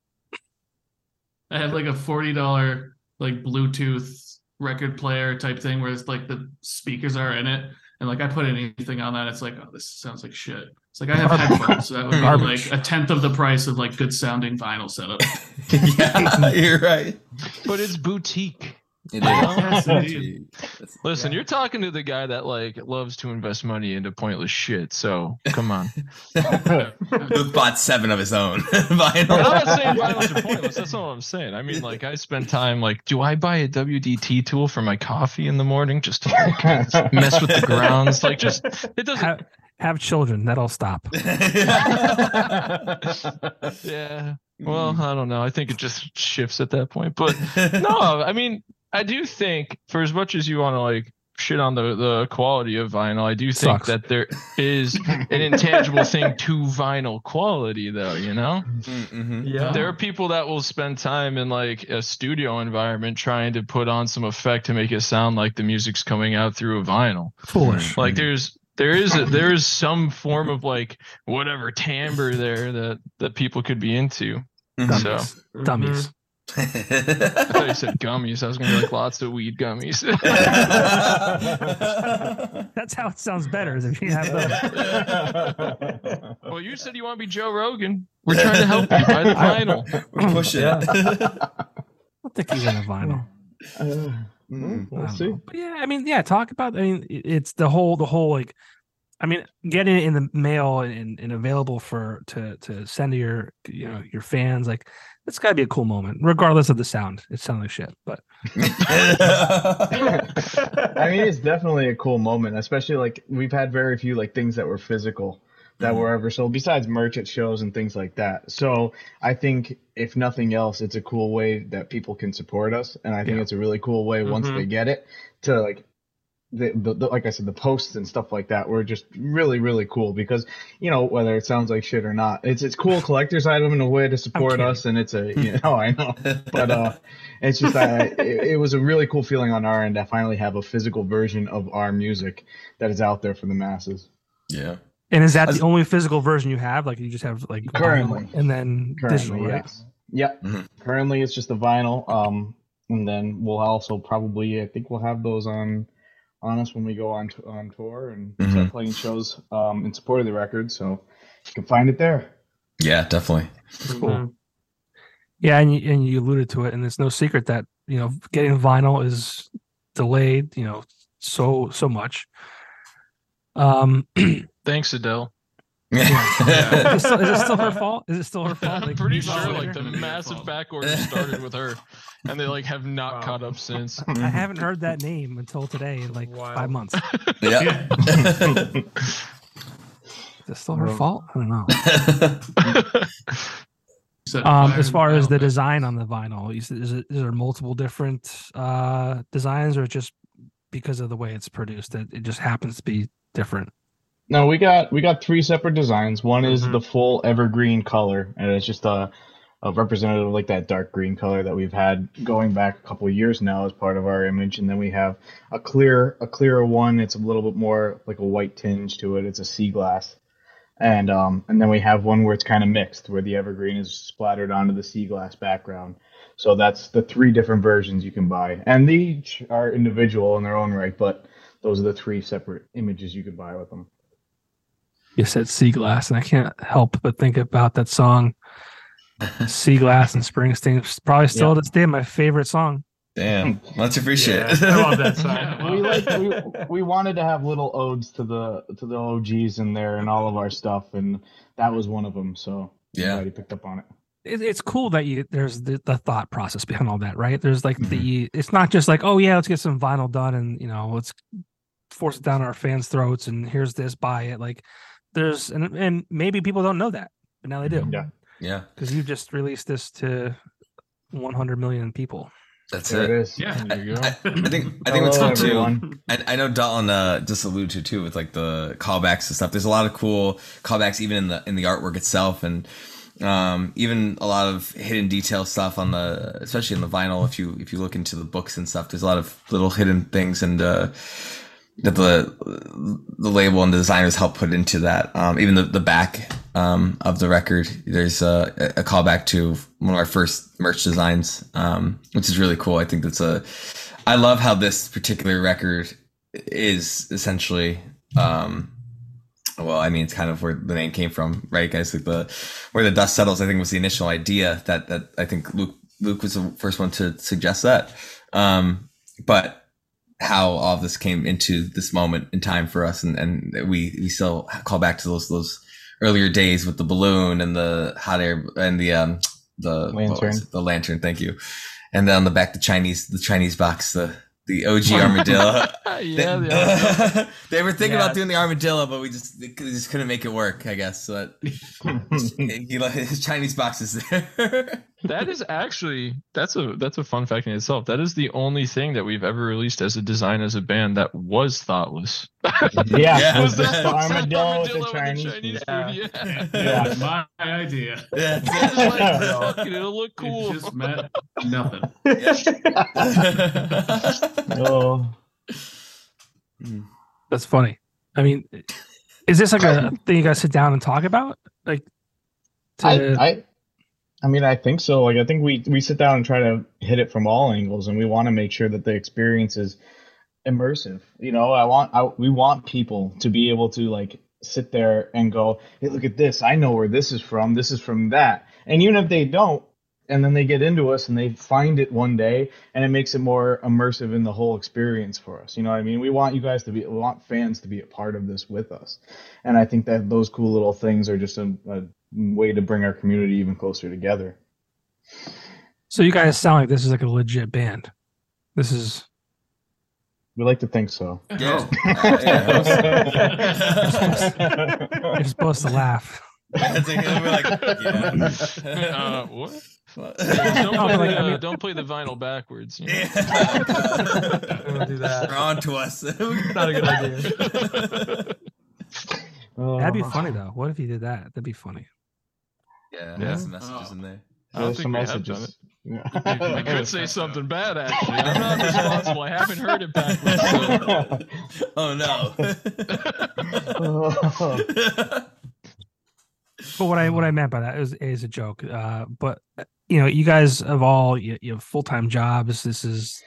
I have like a forty dollar like Bluetooth record player type thing where it's like the speakers are in it, and like I put anything on that, it's like oh this sounds like shit. It's like I have headphones, so that would be Garbage. like a tenth of the price of like good sounding vinyl setup. yeah, you're right. But it's boutique. It oh, Yes, is. indeed. Listen, you're talking to the guy that like loves to invest money into pointless shit. So come on. Luke bought seven of his own I'm not saying vinyl. vinyls are pointless. That's not what I'm saying. I mean, like, I spend time like, do I buy a WDT tool for my coffee in the morning just to like, mess with the grounds? Like, just it doesn't. have, have children. That'll stop. Yeah. Well, I don't know. I think it just shifts at that point. But no, I mean, I do think for as much as you want to like shit on the the quality of vinyl, I do think Sucks. that there is an intangible thing to vinyl quality, though. You know. Mhm. yeah. There are people that will spend time in like a studio environment trying to put on some effect to make it sound like the music's coming out through a vinyl. Foolish. Like there's there is a, there is some form of like whatever timbre there that that people could be into. So Mm-hmm. Dummies. I thought you said gummies. I was gonna be like lots of weed gummies. That's how it sounds better. Is if you have those. well, you said you want to be Joe Rogan. We're trying to help you buy the vinyl. We're pushing. I don't think he's in a vinyl. Uh, Mm. I we'll see. know. But yeah, I mean, yeah, talk about. I mean, it's the whole, the whole like, I mean, getting it in the mail and, and available for to to send to your you know your fans. Like, it's got to be a cool moment, regardless of the sound. It sounds like shit, but I mean, it's definitely a cool moment, especially like we've had very few like things that were physical that Mhm. were ever sold besides merch at shows and things like that. So I think if nothing else, it's a cool way that people can support us, and I think Yeah. it's a really cool way once Mhm. they get it to like. The, the, the like I said, the posts and stuff like that were just really, really cool because you know whether it sounds like shit or not, it's it's cool collector's item in a way to support kidding. us, and it's a you know I know, but uh, it's just that it, it was a really cool feeling on our end to finally have a physical version of our music that is out there for the masses. yeah. and is that As- the only physical version you have? Like, you just have like vinyl Currently. and then digital, Currently, right? yes. Yep. Mhm. Currently, it's just the vinyl. Um, and then we'll also probably, I think we'll have those on on us when we go on t- on tour and start Mhm. playing shows um in support of the record. So you can find it there. Yeah, definitely. cool. Mhm. Yeah, and you, and you alluded to it, and it's no secret that you know getting vinyl is delayed. You know, so so much. Um, Thanks, Adele. Is, it still, is it still her fault? Is it still her fault? I'm Like, pretty sure later? like the massive fault. back order started with her, and they like have not Wow. caught up since. I haven't heard that name until today in like Wow. five months. yeah. Is it still her Well- fault? I don't know. Um, as far as the design on the vinyl, is, is, it, is there multiple different uh, designs, or just because of the way it's produced that it just happens to be different? No, we got we got three separate designs. One is Mhm. the full evergreen color, and it's just a, a representative of like that dark green color that we've had going back a couple of years now as part of our image. And then we have a clear a clearer one. It's a little bit more like a white tinge to it. It's a sea glass. And um and then we have one where it's kind of mixed, where the evergreen is splattered onto the sea glass background. So that's the three different versions you can buy, and they each are individual in their own right. But those are the three separate images you could buy with them. You said sea glass, and I can't help but think about that song, Sea Glass and Springsteen. It's probably still Yeah. to this day my favorite song. Damn. Much appreciated. Yeah, I love that song. Yeah. we like we, we wanted to have little odes to the to the OGs in there and all of our stuff, and that was one of them. So Yeah. He picked up on it. it, it's cool that you there's the, the thought process behind all that, right? There's like Mhm. the it's not just like oh yeah, let's get some vinyl done and you know let's force it down our fans' throats and here's this buy it. Like there's and and maybe people don't know that, but now they do Yeah. Yeah. because you just released this to 100 million people. That's There it it. is. Yeah. There you go. I, I think I think what's Hello, cool too. I, I know Dalton uh, just alluded to too with like the callbacks and stuff. There's a lot of cool callbacks even in the in the artwork itself, and um, even a lot of hidden detail stuff on the, especially in the vinyl. If you if you look into the books and stuff, there's a lot of little hidden things and uh, that the the label and the designers help put into that. Um, even the the back um, of the record, there's a, a callback to one of our first merch designs, um, which is really cool. I think that's a. I love how this particular record is essentially. Um, well, I mean, it's kind of where the name came from, right, guys? Like the where the dust settles. I think was the initial idea that that I think Luke Luke was the first one to suggest that. Um, but how all this came into this moment in time for us, and and we we still call back to those those earlier days with the balloon and the hot air and the um the Lantern. the lantern. Thank you. And then on the back, the Chinese the Chinese box, the the OG armadillo. yeah, they, yeah. they were thinking Yeah. about doing the armadillo, but we just they just couldn't make it work. I guess so that know his Chinese box is there. That is actually that's a that's a fun fact in itself. That is the only thing that we've ever released as a design as a band that was thoughtless. Yeah, Yeah. was Was the that- armadillo with the Armadillo Chinese. Chinese food. food, yeah. Yeah. my idea. Yeah, Just like, it, it'll look It cool. just meant nothing. Oh, hmm. That's funny. I mean, is this like a thing you guys sit down and talk about? Like, to, I, I, I mean, I think so. Like, I think we we sit down and try to hit it from all angles, and we want to make sure that the experience is immersive. You know, I want, I, we want people to be able to like sit there and go, "Hey, look at this! I know where this is from. This is from that." And even if they don't, and then they get into us and they find it one day, and it makes it more immersive in the whole experience for us. You know what I mean? We want you guys to be, we want fans to be a part of this with us, and I think that those cool little things are just a, a way to bring our community even closer together. so you guys sound like this is like a legit band. This is We like to think so. yeah. Uh, yeah. you're supposed to laugh. We're like, yeah. Uh, what? Fuck. Don't No, play, like, the, I mean- don't play the vinyl backwards. You know? Don't do that. They're on to us. Not a good idea. That'd be Oh. funny though. What if you did that? That'd be funny. Yeah, Yeah. some messages in there. I don't There's think some we have done messages. it. I could say something bad actually. I'm not responsible. I haven't heard it backwards. So. Oh no. But what I what I meant by that is is a joke. Uh, but uh, you know, you guys have all you, you have full time jobs. This is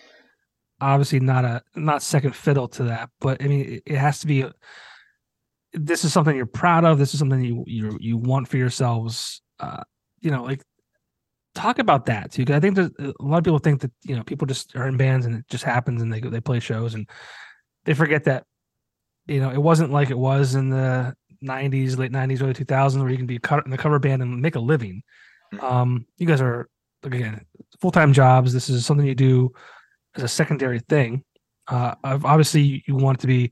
obviously not a not second fiddle to that. But I mean, it, it has to be. This is something you're proud of. This is something you you you want for yourselves. Uh, you know, like talk about that too. Because I think that uh, a lot of people think that you know people just are in bands and it just happens and they they play shows and they forget that you know it wasn't like it was in the 90s late 90s early 2000s where you can be in the cover band and make a living. Um you guys are like again full-time jobs. This is something you do as a secondary thing. Uh obviously you- you want it to be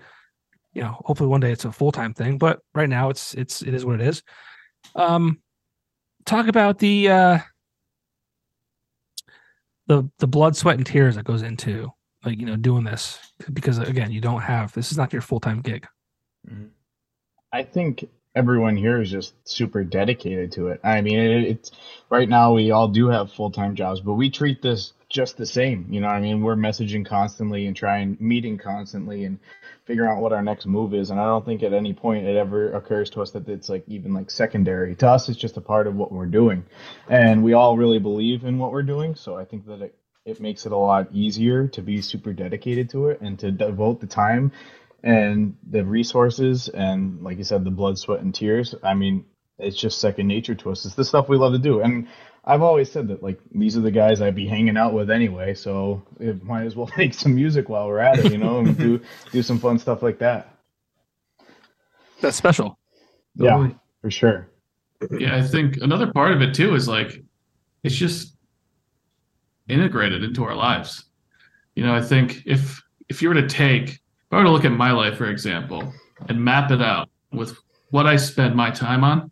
you know hopefully one day it's a full-time thing but right now it's it's it is what it is. Um talk about the uh the the blood sweat and tears that goes into like you know doing this because again you don't have this is not your full-time gig. I think everyone here is just super dedicated to it. I mean, it, it's right now we all do have full time jobs, but we treat this just the same. You know, I mean, we're messaging constantly and trying meeting constantly and figuring out what our next move is. And I don't think at any point it ever occurs to us that it's like even like secondary. To us, it's just a part of what we're doing, and we all really believe in what we're doing. So I think that it it makes it a lot easier to be super dedicated to it and to devote the time and the resources and like you said the blood sweat and tears i mean it's just second nature to us. It's the stuff we love to do. And i've always said that like these are the guys i'd be hanging out with anyway so it might as well make some music while we're at it you know and do do some fun stuff like that. That's special. Yeah for sure. Yeah, I think another part of it too is like it's just integrated into our lives. You know, I think if if you were to take if I were to look at my life, for example, and map it out with what I spend my time on,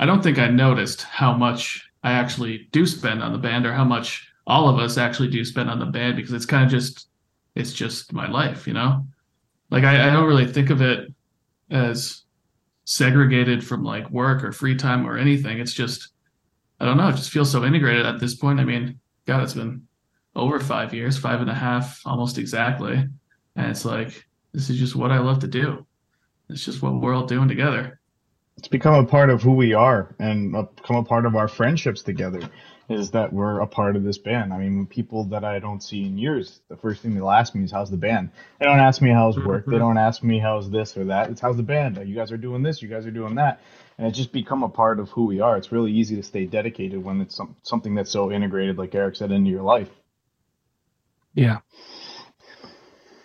I don't think I noticed how much I actually do spend on the band or how much all of us actually do spend on the band because it's kind of just it's just my life, you know? Like I, I don't really think of it as segregated from like work or free time or anything. It's just I don't know, it just feels so integrated at this point. I mean, God, it's been over five years, five and a half, almost exactly. And it's like, this is just what I love to do. It's just what we're all doing together. It's become a part of who we are and become a part of our friendships together is that we're a part of this band. I mean, people that I don't see in years, the first thing they'll ask me is, How's the band? They don't ask me how's work. They don't ask me how's this or that. It's how's the band? You guys are doing this, you guys are doing that. And it's just become a part of who we are. It's really easy to stay dedicated when it's some, something that's so integrated, like Eric said, into your life. Yeah.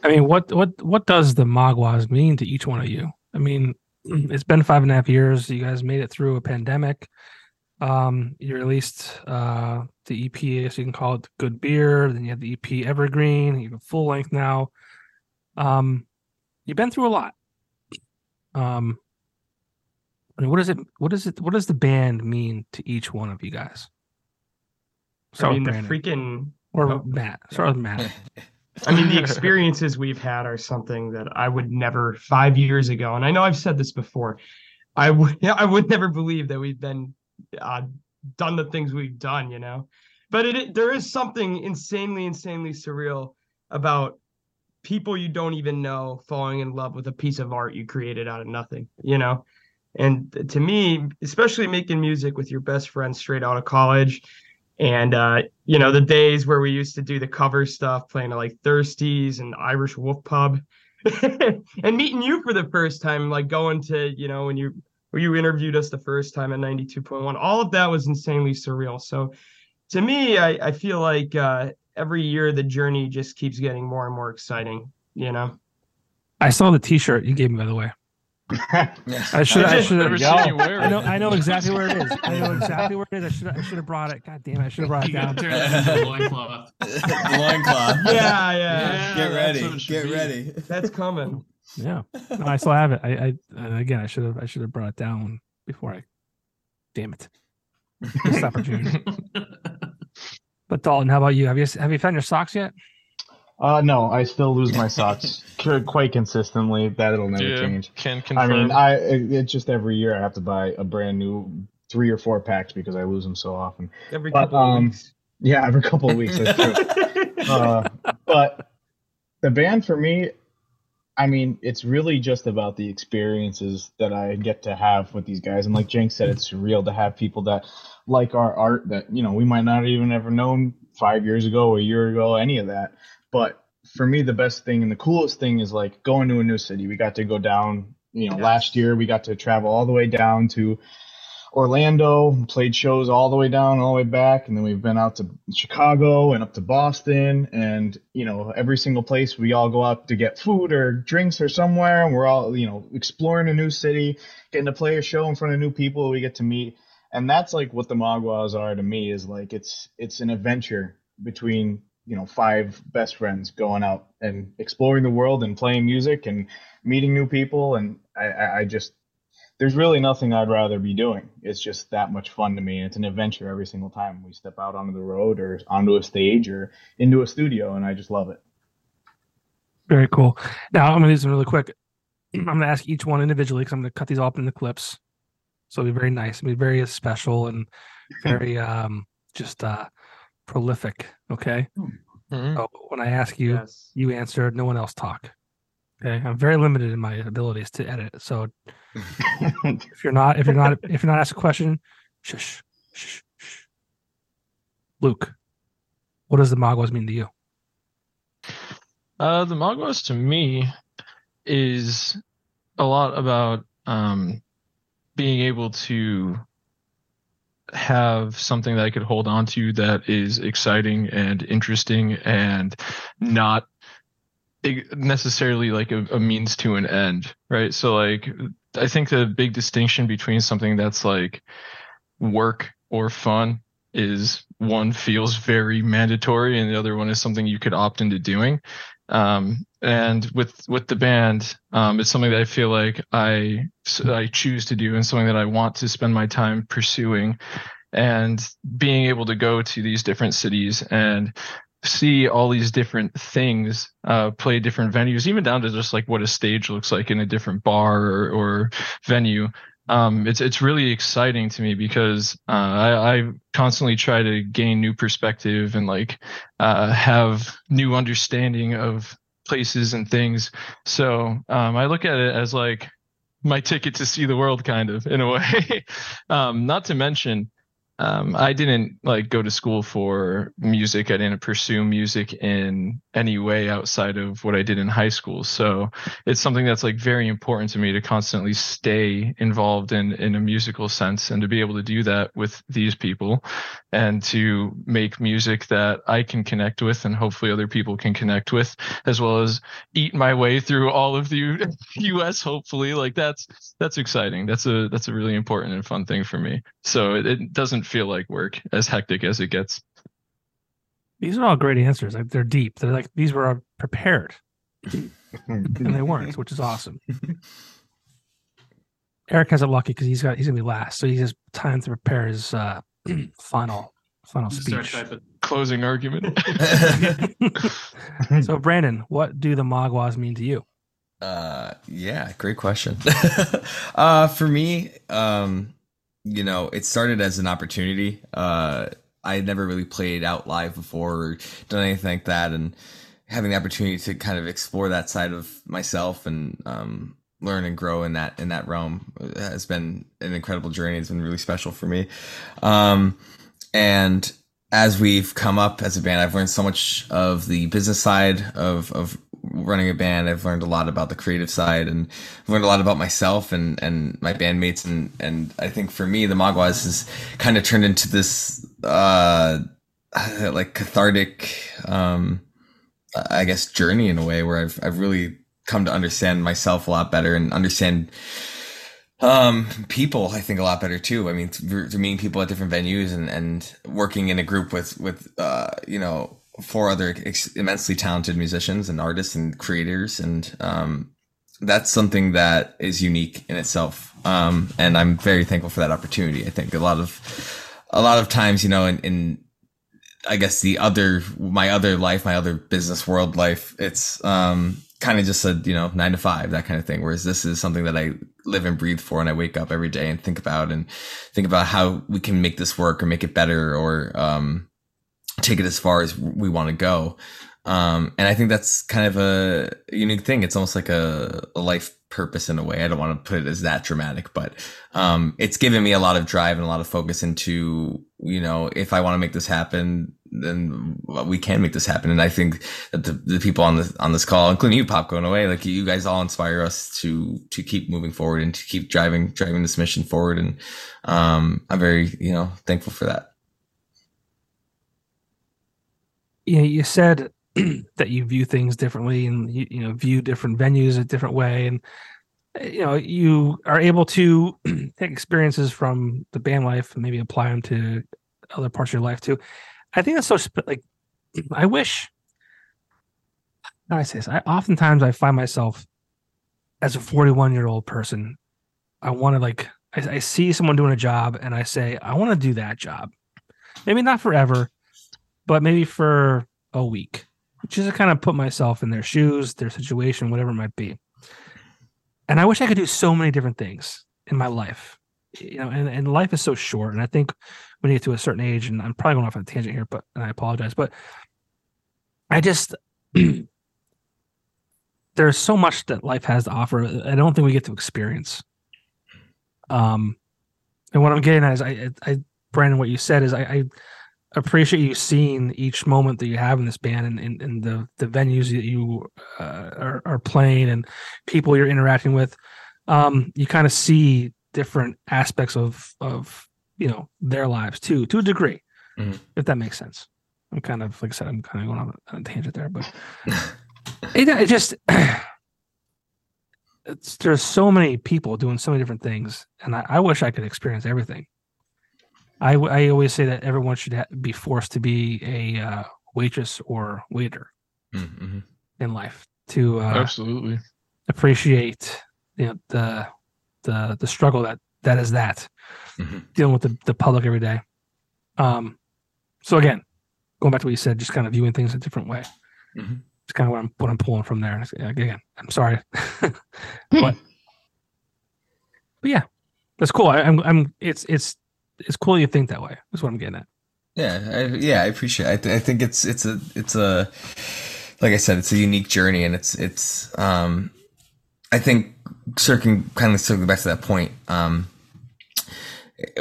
I mean, what what what does the Maguas mean to each one of you? I mean, it's been five and a half years. You guys made it through a pandemic. Um, you released uh, the EP, guess you can call it Good Beer. Then you had the EP Evergreen. You have a full length now. Um, you've been through a lot. Um, I mean, what does it? What does it? What does the band mean to each one of you guys? Sorry, I mean, the freaking or oh, Matt. With Matt. I mean, the experiences we've had are something that I would never five years ago, and I know I've said this before. I would I would never believe that we've been uh, done the things we've done, you know. But it, there is something insanely, insanely surreal about people you don't even know falling in love with a piece of art you created out of nothing, you know. And to me, especially making music with your best friend straight out of college, and uh, you know the days where we used to do the cover stuff, playing at like Thirsties and Irish Wolf Pub, and meeting you for the first time, like going to you know when you where you interviewed us the first time at 92.1. All of that was insanely surreal. So to me, I, I feel like uh, every year the journey just keeps getting more and more exciting, you know? I saw the t-shirt you gave me, by the way. I should. I should have. I know. I know exactly where it is. I know exactly where it is. I should. I should have brought it. God damn it! I should have brought it down. Turn that loincloth. loincloth. Yeah, yeah. yeah Get ready. Get be. ready. That's coming. Yeah, no, I still have it. I, I again, I should have, I should have brought it down before I. Damn it! This opportunity. but Dalton, how about you? Have you have you found your socks yet? Uh, no, I still lose my socks quite consistently. That'll never yeah, change. Can confirm. I mean, I it's just every year I have to buy a brand new three or four packs because I lose them so often. Every but, couple um, weeks. Yeah, every couple of weeks. That's true. uh, but the band for me, I mean, it's really just about the experiences that I get to have with these guys. And like Jenk said, it's surreal to have people that like our art that, you know, we might not even ever known five years ago, a year ago, any of that. But for me, the best thing and the coolest thing is like going to a new city. We got to go down, you know, yes. last year we got to travel all the way down to Orlando, played shows all the way down, all the way back, and then we've been out to Chicago and up to Boston, and you know every single place we all go out to get food or drinks or somewhere, and we're all you know exploring a new city, getting to play a show in front of new people we get to meet, and that's like what the Maguas are to me is like it's it's an adventure between you know five best friends going out and exploring the world and playing music and meeting new people, and I, I just there's really nothing I'd rather be doing. It's just that much fun to me. It's an adventure every single time we step out onto the road or onto a stage or into a studio, and I just love it. Very cool. Now I'm gonna do some really quick. I'm gonna ask each one individually because I'm gonna cut these all up into clips. So it'll be very nice. It'll be very special and very um just uh prolific. Okay. Mm-hmm. So when I ask you, yes. you answer. No one else talk. Okay, I'm very limited in my abilities to edit. So if you're not, if you're not, if you're not asked a question, shush, shush, shush. Luke, what does the Maguas mean to you? Uh, the Maguas to me is a lot about um, being able to have something that I could hold on to that is exciting and interesting and not necessarily like a, a, means to an end right so like I think the big distinction between something that's like work or fun is one feels very mandatory and the other one is something you could opt into doing. Um, and with with the band, um, it's something that I feel like I I choose to do and something that I want to spend my time pursuing. And being able to go to these different cities and see all these different things uh, play different venues, even down to just like what a stage looks like in a different bar or, or venue. Um, it's it's really exciting to me because uh, I, I, constantly try to gain new perspective and like uh, have new understanding of places and things. So um, I look at it as like my ticket to see the world, kind of in a way. um, not to mention um, I didn't like go to school for music. I didn't pursue music in any way outside of what I did in high school. So it's something that's like very important to me to constantly stay involved in in a musical sense and to be able to do that with these people and to make music that I can connect with and hopefully other people can connect with as well as eat my way through all of the US hopefully like that's that's exciting. That's a that's a really important and fun thing for me. So it, it doesn't feel like work as hectic as it gets. These are all great answers. Like they're deep. They're like these were prepared, and they weren't, which is awesome. Eric has it lucky because he's got he's gonna be last, so he has time to prepare his uh, final final speech. Closing argument. so, Brandon, what do the Maguas mean to you? Uh, yeah, great question. uh, for me, um, you know, it started as an opportunity. Uh, I had never really played out live before or done anything like that, and having the opportunity to kind of explore that side of myself and um, learn and grow in that in that realm has been an incredible journey. It's been really special for me. Um, and as we've come up as a band, I've learned so much of the business side of of running a band. I've learned a lot about the creative side and I've learned a lot about myself and, and my bandmates. And, and I think for me, the Maguas has kind of turned into this, uh, like cathartic, um, I guess journey in a way where I've, I've really come to understand myself a lot better and understand, um, people, I think a lot better too. I mean, to meeting people at different venues and, and working in a group with, with, uh, you know, four other ex- immensely talented musicians and artists and creators and um, that's something that is unique in itself. Um, and i'm very thankful for that opportunity. I think a lot of a lot of times you know in, in i guess the other my other life my other business world life it's um, kind of just a you know nine to five that kind of thing whereas this is something that i live and breathe for and i wake up every day and think about and think about how we can make this work or make it better or um, take it as far as we want to go. Um, and I think that's kind of a unique thing. It's almost like a, a, life purpose in a way. I don't want to put it as that dramatic, but um, it's given me a lot of drive and a lot of focus into, you know, if I want to make this happen, then we can make this happen. And I think that the, the people on this on this call, including you, Pop, going away, like you guys all inspire us to to keep moving forward and to keep driving driving this mission forward. And um, I'm very, you know, thankful for that you know, you said that you view things differently and you, you know view different venues a different way. And eh, you know you are able to take experiences from the band life and maybe apply them to other parts of your life too. I think that's so like i wish how i say this? I oftentimes i find myself as a 41 year old person i want to like I, I see someone doing a job and i say i want to do that job. Maybe not forever but maybe for a week, just to kind of put myself in their shoes, their situation, whatever it might be. And I wish I could do so many different things in my life, you know, and, and life is so short. And I think when you get to a certain age, and I'm probably going off on a tangent here, but and I apologize, but I just, there's so much that life has to offer. I don't think we get to experience. Um, and what I'm getting at is, I, I, Brandon, what you said is, I, I appreciate you seeing each moment that you have in this band and, and, and the the venues that you uh, are, are playing and people you're interacting with um, you kind of see different aspects of of you know their lives too to a degree mm-hmm. if that makes sense i'm kind of like i said i'm kind of going on a, tangent there but it, it just it's, there's so many people doing so many different things, and I, I wish I could experience everything. I, I always say that everyone should ha- be forced to be a uh, waitress or waiter Mm-hmm. in life to uh, Absolutely. appreciate you know the the the struggle that that is that Mhm. dealing with the, the public every day um so again going back to what you said just kind of viewing things a different way Mhm. it's kind of what i'm what i'm pulling from there again i'm sorry but but yeah that's cool I, i'm i'm it's it's it's cool you think that way that's what i'm getting at Yeah, I, yeah, I appreciate. It. I, th- I think it's it's a it's a like I said, it's a unique journey, and it's it's. um I think circling kind of circling back to that point. Um,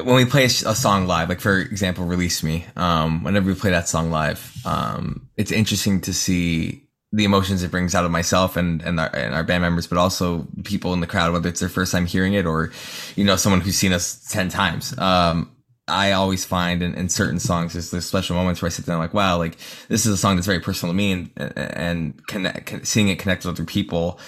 when we play a, a song live, like for example, "Release Me," um, whenever we play that song live, um, it's interesting to see the emotions it brings out of myself and and our, and our band members, but also people in the crowd, whether it's their first time hearing it or, you know, someone who's seen us ten times. Um, I always find in, in certain songs there's, there's special moments where I sit I'm like, wow, like this is a song that's very personal to me, and and connect, con- seeing it connect with other people,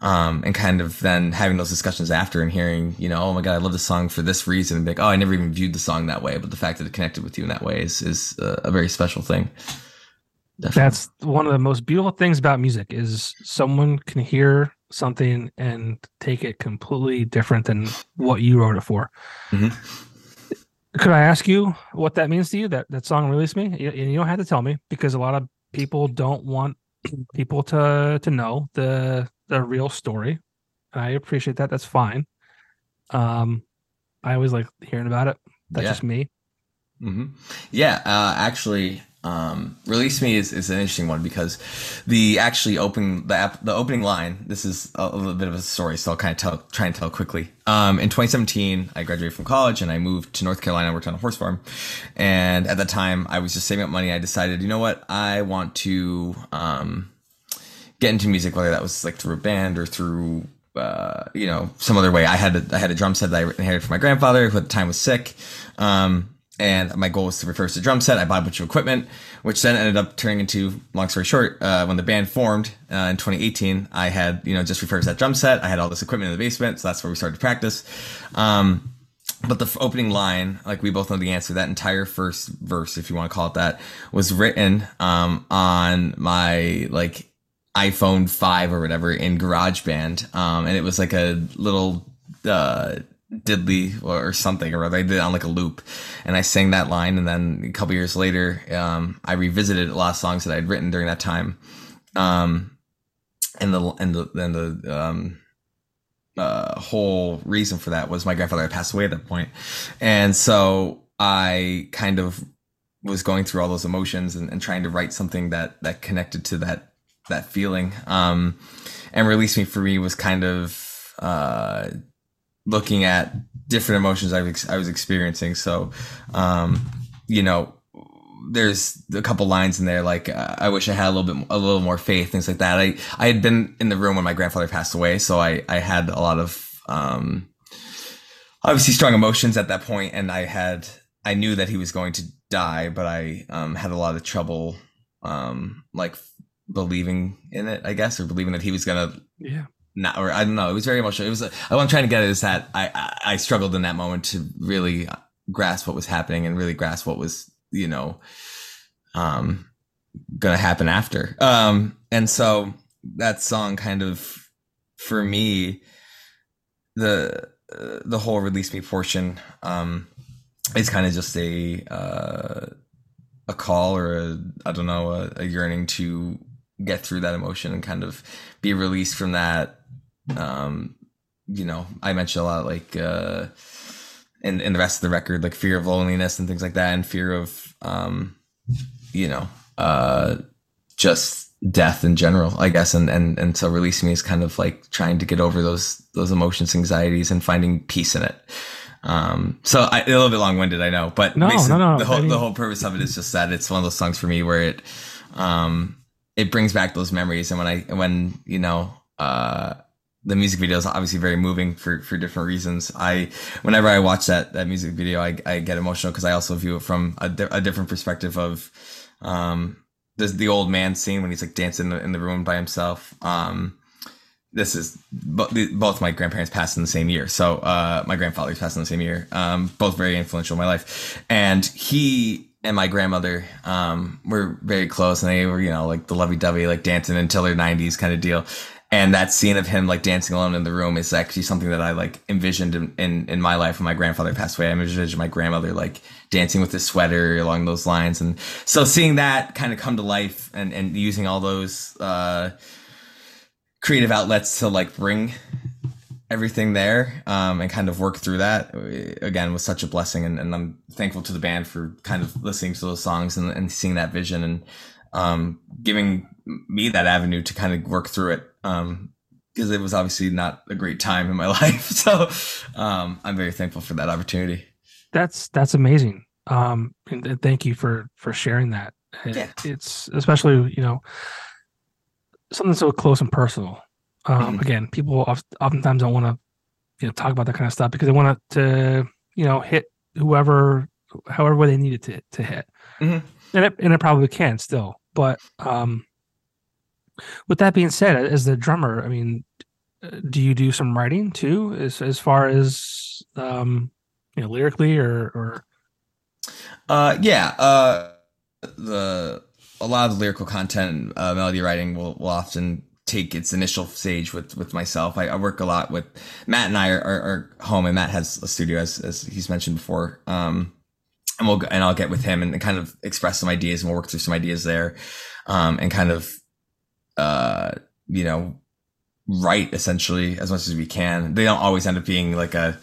um, and kind of then having those discussions after and hearing, you know, oh my god, I love this song for this reason, and be like, oh, I never even viewed the song that way, but the fact that it connected with you in that way is is a, a very special thing. Definitely. that's one of the most beautiful things about music is someone can hear something and take it completely different than what you wrote it for. Mhm. could i ask you what that means to you that that song release me? You, you don't have to tell me because a lot of people don't want people to to know the the real story. I appreciate that. That's fine. Um i always like hearing about it. That's Yeah. just me. Hmm Yeah, uh, actually, um, "Release Me" is, is an interesting one because the actually open the app, the opening line. This is a, a little bit of a story, so I'll kind of tell try and tell quickly. Um, in 2017, I graduated from college and I moved to North Carolina. I worked on a horse farm, and at the time, I was just saving up money. I decided, you know what, I want to um, get into music, whether that was like through a band or through uh, you know some other way. I had a, I had a drum set that I inherited from my grandfather, who at the time was sick. Um, and my goal was to refurbish the drum set. I bought a bunch of equipment, which then ended up turning into, long story short, uh, when the band formed uh, in 2018, I had you know just refurbished that drum set. I had all this equipment in the basement, so that's where we started to practice. Um, but the opening line, like we both know the answer, that entire first verse, if you want to call it that, was written um, on my like iPhone 5 or whatever in GarageBand. Um, and it was like a little uh, diddly or something, or other. I did it on like a loop. And I sang that line. And then a couple years later, um, I revisited a lot of songs that I'd written during that time. Um, and the, and the, and the, um, uh, whole reason for that was my grandfather had passed away at that point. And so I kind of was going through all those emotions and, and trying to write something that, that connected to that, that feeling. Um, and release me for me was kind of, uh, looking at different emotions I was, I was experiencing. So, um, you know, there's a couple lines in there like uh, I wish I had a little bit a little more faith things like that. I I had been in the room when my grandfather passed away, so I I had a lot of um obviously strong emotions at that point and I had I knew that he was going to die, but I um had a lot of trouble um like believing in it, I guess, or believing that he was to yeah or I don't know. It was very emotional. It was what I'm trying to get at is that I, I I struggled in that moment to really grasp what was happening and really grasp what was you know um gonna happen after. Um and so that song kind of for me the the whole release me portion um is kind of just a uh a call or a I don't know a, a yearning to get through that emotion and kind of be released from that um you know i mentioned a lot like uh in, in the rest of the record like fear of loneliness and things like that and fear of um you know uh just death in general i guess. And and and so releasing me is kind of like trying to get over those those emotions anxieties and finding peace in it. Um so I, a little bit long-winded i know but No, no, no, the whole I mean- the whole purpose of it is just that it's one of those songs for me where it um it brings back those memories. And when i when you know uh the music video is obviously very moving for for different reasons i whenever i watch that that music video i, I get emotional because i also view it from a, di- a different perspective of um the, the old man scene when he's like dancing in the, in the room by himself um this is both my grandparents passed in the same year. So uh, my grandfather's passed in the same year. Um, both very influential in my life, and he and my grandmother um, were very close, and they were you know like the lovey dovey, like dancing until their nineties kind of deal. And that scene of him like dancing alone in the room is actually something that I like envisioned in, in, in my life when my grandfather passed away. I envisioned my grandmother like dancing with his sweater along those lines. And so seeing that kind of come to life and, and using all those, uh, creative outlets to like bring everything there um, and kind of work through that again was such a blessing and, and, i'm thankful to the band for kind of listening to those songs and, and seeing that vision and um, giving me that avenue to kind of work through it um, because it was obviously not a great time in my life so um, i'm very thankful for that opportunity that's that's amazing um, and thank you for for sharing that yeah. it's especially you know something so close and personal. Um, mm-hmm. Again, people oftentimes don't want to you know talk about that kind of stuff because they want to you know hit whoever however they need it to to hit, mm-hmm. and it and it probably can still. But um, with that being said, as the drummer, I mean, do you do some writing too, as as far as um, you know, lyrically or or? Uh, yeah. Uh, the a lot of the lyrical content, uh, melody writing will, will often take its initial stage with with myself. I, I work a lot with Matt and I are, are, are, home, and Matt has a studio as as he's mentioned before. Um, and we'll and I'll get with him and, kind of express some ideas, and we'll work through some ideas there, um, and kind of, uh, you know, write essentially as much as we can. They don't always end up being like a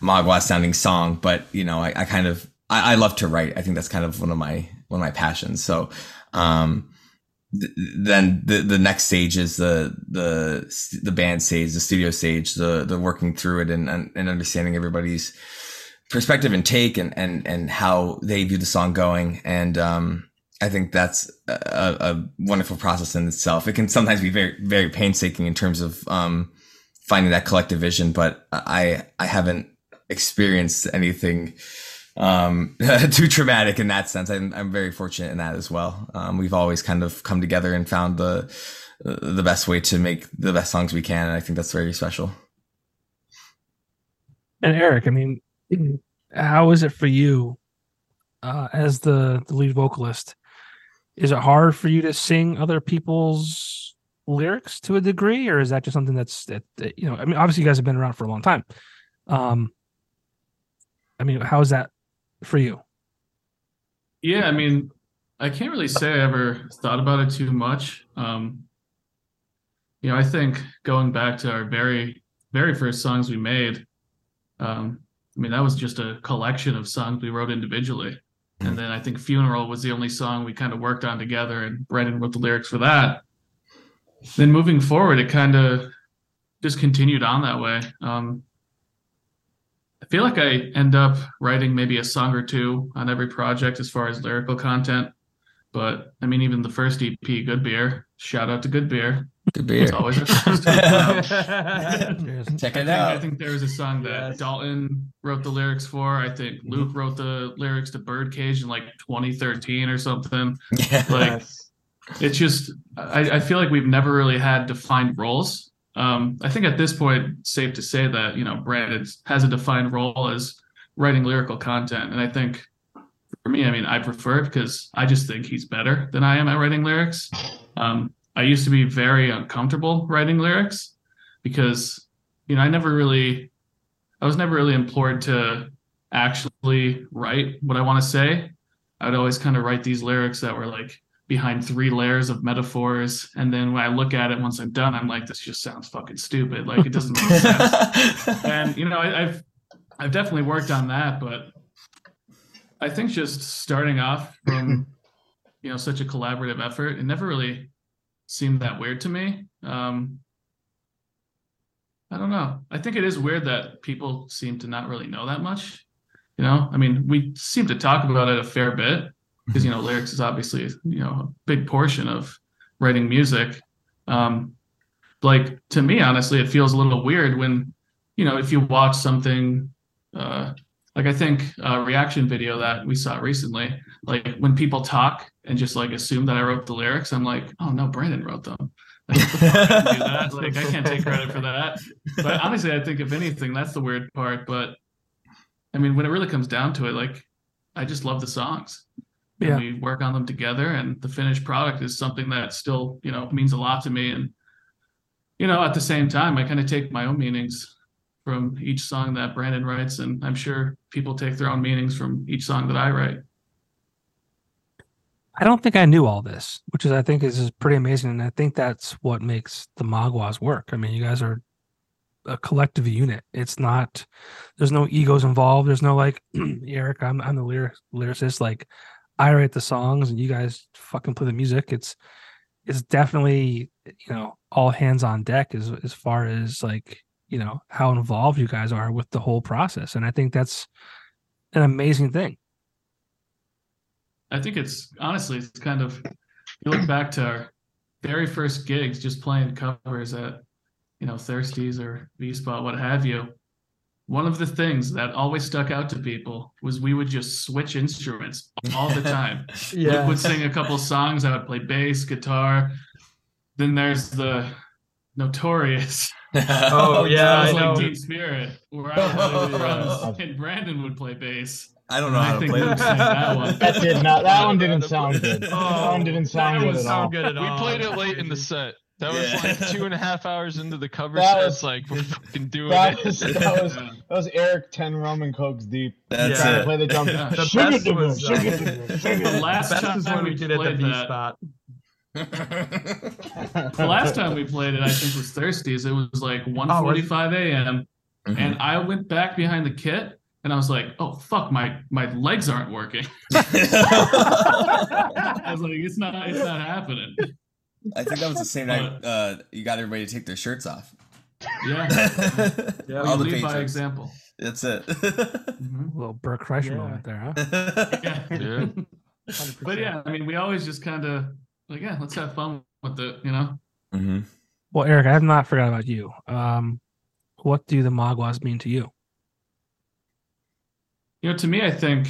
Magua sounding song, but you know, I, I kind of I, I love to write. I think that's kind of one of my one of my passions. So um, th- then the the next stage is the the the band stage, the studio stage, the the working through it and and understanding everybody's perspective and take and and and how they view the song going and um I think that's a, a, wonderful process in itself. It can sometimes be very, very painstaking in terms of um, finding that collective vision, but I, I haven't experienced anything um, too traumatic in that sense. I'm, I'm very fortunate in that as well. Um, we've always kind of come together and found the the best way to make the best songs we can, and I think that's very special. And Eric, I mean, how is it for you uh, as the, the lead vocalist? Is it hard for you to sing other people's lyrics to a degree, or is that just something that's that, that you know? I mean, obviously, you guys have been around for a long time. Um, I mean, how is that for you? Yeah, I mean, I can't really say I ever thought about it too much. Um, you know, I think going back to our very, very first songs we made, um, I mean, that was just a collection of songs we wrote individually. And then I think Funeral was the only song we kind of worked on together, and Brendan wrote the lyrics for that. Then moving forward, it kind of just continued on that way. Um, I feel like I end up writing maybe a song or two on every project as far as lyrical content. But I mean, even the first EP, Good Beer, shout out to Good Beer. Good beer. It's always a Check it out. I think there was a song that yes. Dalton wrote the lyrics for. I think mm-hmm. Luke wrote the lyrics to Birdcage in like 2013 or something. Yeah. Like, it's just, I, I feel like we've never really had defined roles um, I think at this point, safe to say that you know Brandon has a defined role as writing lyrical content, and I think for me, I mean, I prefer it because I just think he's better than I am at writing lyrics. Um, I used to be very uncomfortable writing lyrics because you know I never really, I was never really implored to actually write what I want to say. I would always kind of write these lyrics that were like behind three layers of metaphors. And then when I look at it once I'm done, I'm like, this just sounds fucking stupid. Like it doesn't make sense. and you know, I, I've I've definitely worked on that, but I think just starting off from you know such a collaborative effort, it never really seemed that weird to me. Um, I don't know. I think it is weird that people seem to not really know that much. You know, I mean, we seem to talk about it a fair bit, because you know lyrics is obviously you know a big portion of writing music um like to me honestly it feels a little weird when you know if you watch something uh like i think a reaction video that we saw recently like when people talk and just like assume that i wrote the lyrics i'm like oh no brandon wrote them Like, what the fuck, I didn't do that. Like, I can't take credit for that. But honestly, I think if anything, that's the weird part. But I mean, when it really comes down to it, like, I just love the songs. And Yeah. we work on them together, and the finished product is something that still, you know, means a lot to me. And you know, at the same time, I kind of take my own meanings from each song that Brandon writes, and I'm sure people take their own meanings from each song that I write. I don't think I knew all this, which is I think is, is pretty amazing, and I think that's what makes the Maguas work. I mean, you guys are a collective unit. It's not there's no egos involved. There's no like Eric, I'm I'm the lyric, lyricist. Like I write the songs and you guys fucking play the music. It's it's definitely you know all hands on deck as as far as like you know how involved you guys are with the whole process, and I think that's an amazing thing. I think it's honestly, it's kind of you look back to our very first gigs, just playing covers at you know Thirsties or V Spot, what have you. One of the things that always stuck out to people was we would just switch instruments all the time. Luke would sing a couple songs. I would play bass, guitar. Then there's the notorious. Oh, yeah, I sounds know. like Deep Spirit, where I would play uh, drums and Brandon would play bass. I don't know I how to play Luke this. that one. That did not. That one didn't sound good. That one didn't sound that good at all. sound good at We played it late in the set. That was Yeah. like two and a half hours into the cover That set. was- like we're fucking doing That it. was, that was Yeah. that was Eric ten rum and cokes deep. That's Yeah. Trying to it. play the jump. Yeah. The Sugar best was, sugar uh, to sugar The last Best time is when we did it at the played V that- spot. The last time we played it, I think was Thirsties. It was like 1:45 a.m. Mhm. and I went back behind the kit and I was like, "Oh fuck, my my legs aren't working." I was like, "It's not, it's not happening." I think that was the same night uh, you got everybody to take their shirts off. Yeah, Yeah, All we the lead by example. That's it. Mhm. A little Bert Kreischer Yeah. moment there, huh? Yeah. Yeah. but yeah, I mean, we always just kind of like, yeah, let's have fun with it, you know. hmm Well, Eric, I have not forgot about you. Um, what do the Maguas mean to you? You know, to me, I think,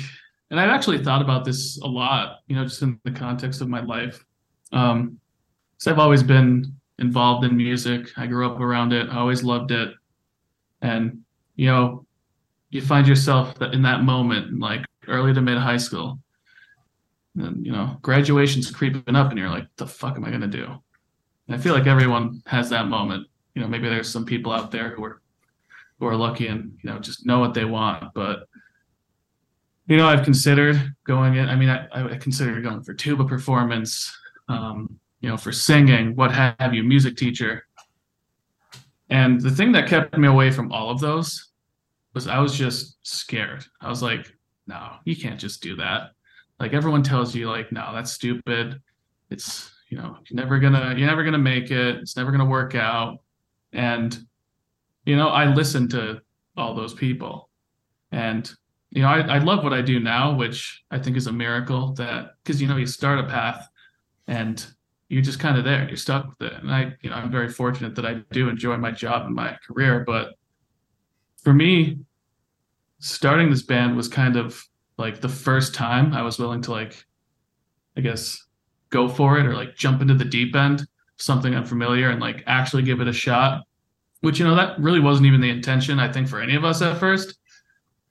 and I've actually thought about this a lot, you know, just in the context of my life. Um, so I've always been involved in music. I grew up around it. I always loved it. And, you know, you find yourself in that moment, like early to mid high school, and, you know, graduation's creeping up and you're like, the fuck am I going to do? And I feel like everyone has that moment. You know, maybe there's some people out there who are, who are lucky and, you know, just know what they want. But, you know, I've considered going in. I mean, I, I considered going for tuba performance, um, you know, for singing, what have you, music teacher. And the thing that kept me away from all of those was I was just scared. I was like, no, you can't just do that. Like everyone tells you, like, no, that's stupid. It's, you know, you're never gonna, you're never gonna make it. It's never gonna work out. And, you know, I listened to all those people. And you know, I, I love what I do now, which I think is a miracle that because you know you start a path and you're just kind of there, you're stuck with it. And I, you know, I'm very fortunate that I do enjoy my job and my career. But for me, starting this band was kind of like the first time I was willing to like, I guess, go for it or like jump into the deep end, something unfamiliar, and like actually give it a shot. Which you know that really wasn't even the intention I think for any of us at first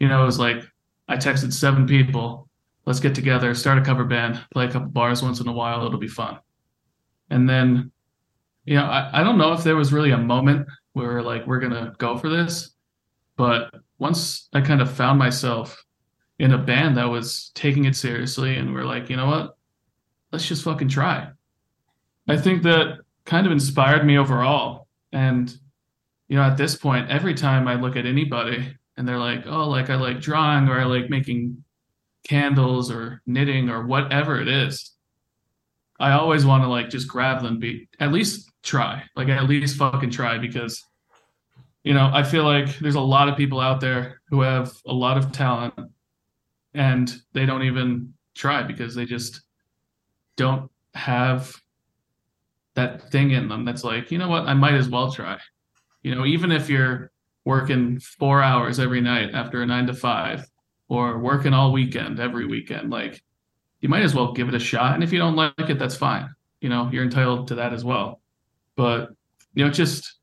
you know, it was like I texted seven people, let's get together, start a cover band, play a couple bars once in a while, it'll be fun. And then, you know, I, I don't know if there was really a moment where like we're gonna go for this, but once I kind of found myself in a band that was taking it seriously and we're like, you know what? Let's just fucking try. I think that kind of inspired me overall. And, you know, at this point, every time I look at anybody and they're like, oh, like I like drawing or I like making candles or knitting or whatever it is. I always want to like just grab them, be at least try, like at least fucking try because, you know, I feel like there's a lot of people out there who have a lot of talent and they don't even try because they just don't have that thing in them that's like, you know what, I might as well try. You know, even if you're working four hours every night after a nine to five or working all weekend every weekend like you might as well give it a shot and if you don't like it that's fine you know you're entitled to that as well But you know, just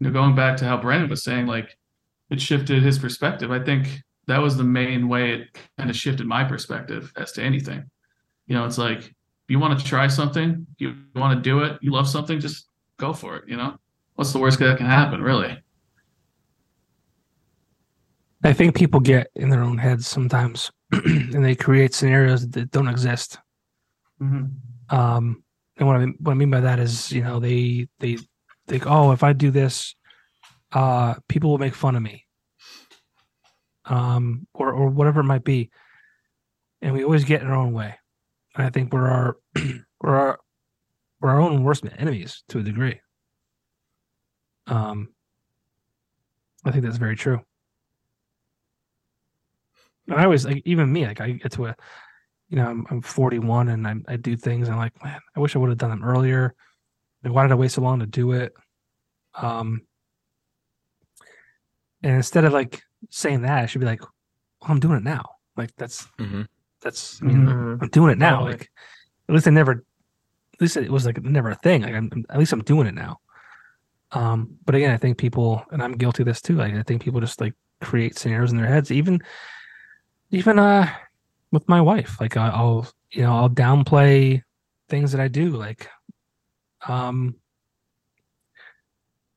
you know, going back to how Brandon was saying, like it shifted his perspective. I think that was the main way it kind of shifted my perspective as to anything. You know, it's like you want to try something, you want to do it, you love something, just go for it. You know, what's the worst that can happen, really? I think people get in their own heads sometimes, and they create scenarios that don't exist. Mm-hmm. Um, and what I mean, what I mean by that is, you know, they they think, oh, if I do this, uh, people will make fun of me, um, or or whatever it might be, and we always get in our own way. And I think we're our we're our we're our own worst enemies to a degree. Um, I think that's very true. And I always like even me, like I get to a you know, I'm, I'm 41 and I, I do things. And I'm like, man, I wish I would have done them earlier. Like, why did I wait so long to do it? Um, and instead of like saying that, I should be like, well, I'm doing it now. Like that's Mm-hmm. that's I mean, Mhm. I'm doing it now. Totally. Like at least I never, at least it was like never a thing. Like I'm, at least I'm doing it now. Um, but again, I think people, and I'm guilty of this too. Like I think people just like create scenarios in their heads, even, even uh, with my wife. Like I- I'll, you know, I'll downplay things that I do. Like, um,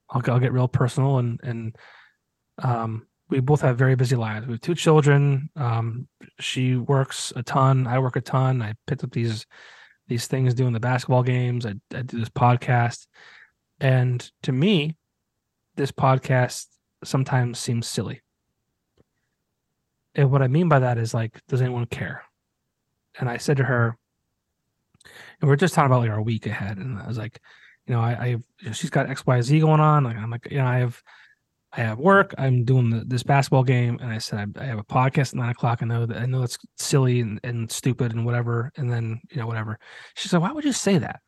I'll, I'll get real personal and and um, we both have very busy lives. We have two children. Um, she works a ton. I work a ton. I picked up these these things doing the basketball games. I, I do this podcast, and to me, this podcast sometimes seems silly. And what I mean by that is like, does anyone care? And I said to her, and we are just talking about like our week ahead, and I was like, you know, I, I you know, she's got X, Y, Z going on. Like I'm like, you know, I have I have work. I'm doing the, this basketball game, and I said I, I have a podcast at nine o'clock. I know that I know it's silly and, and stupid and whatever. And then you know whatever. She said, "Why would you say that?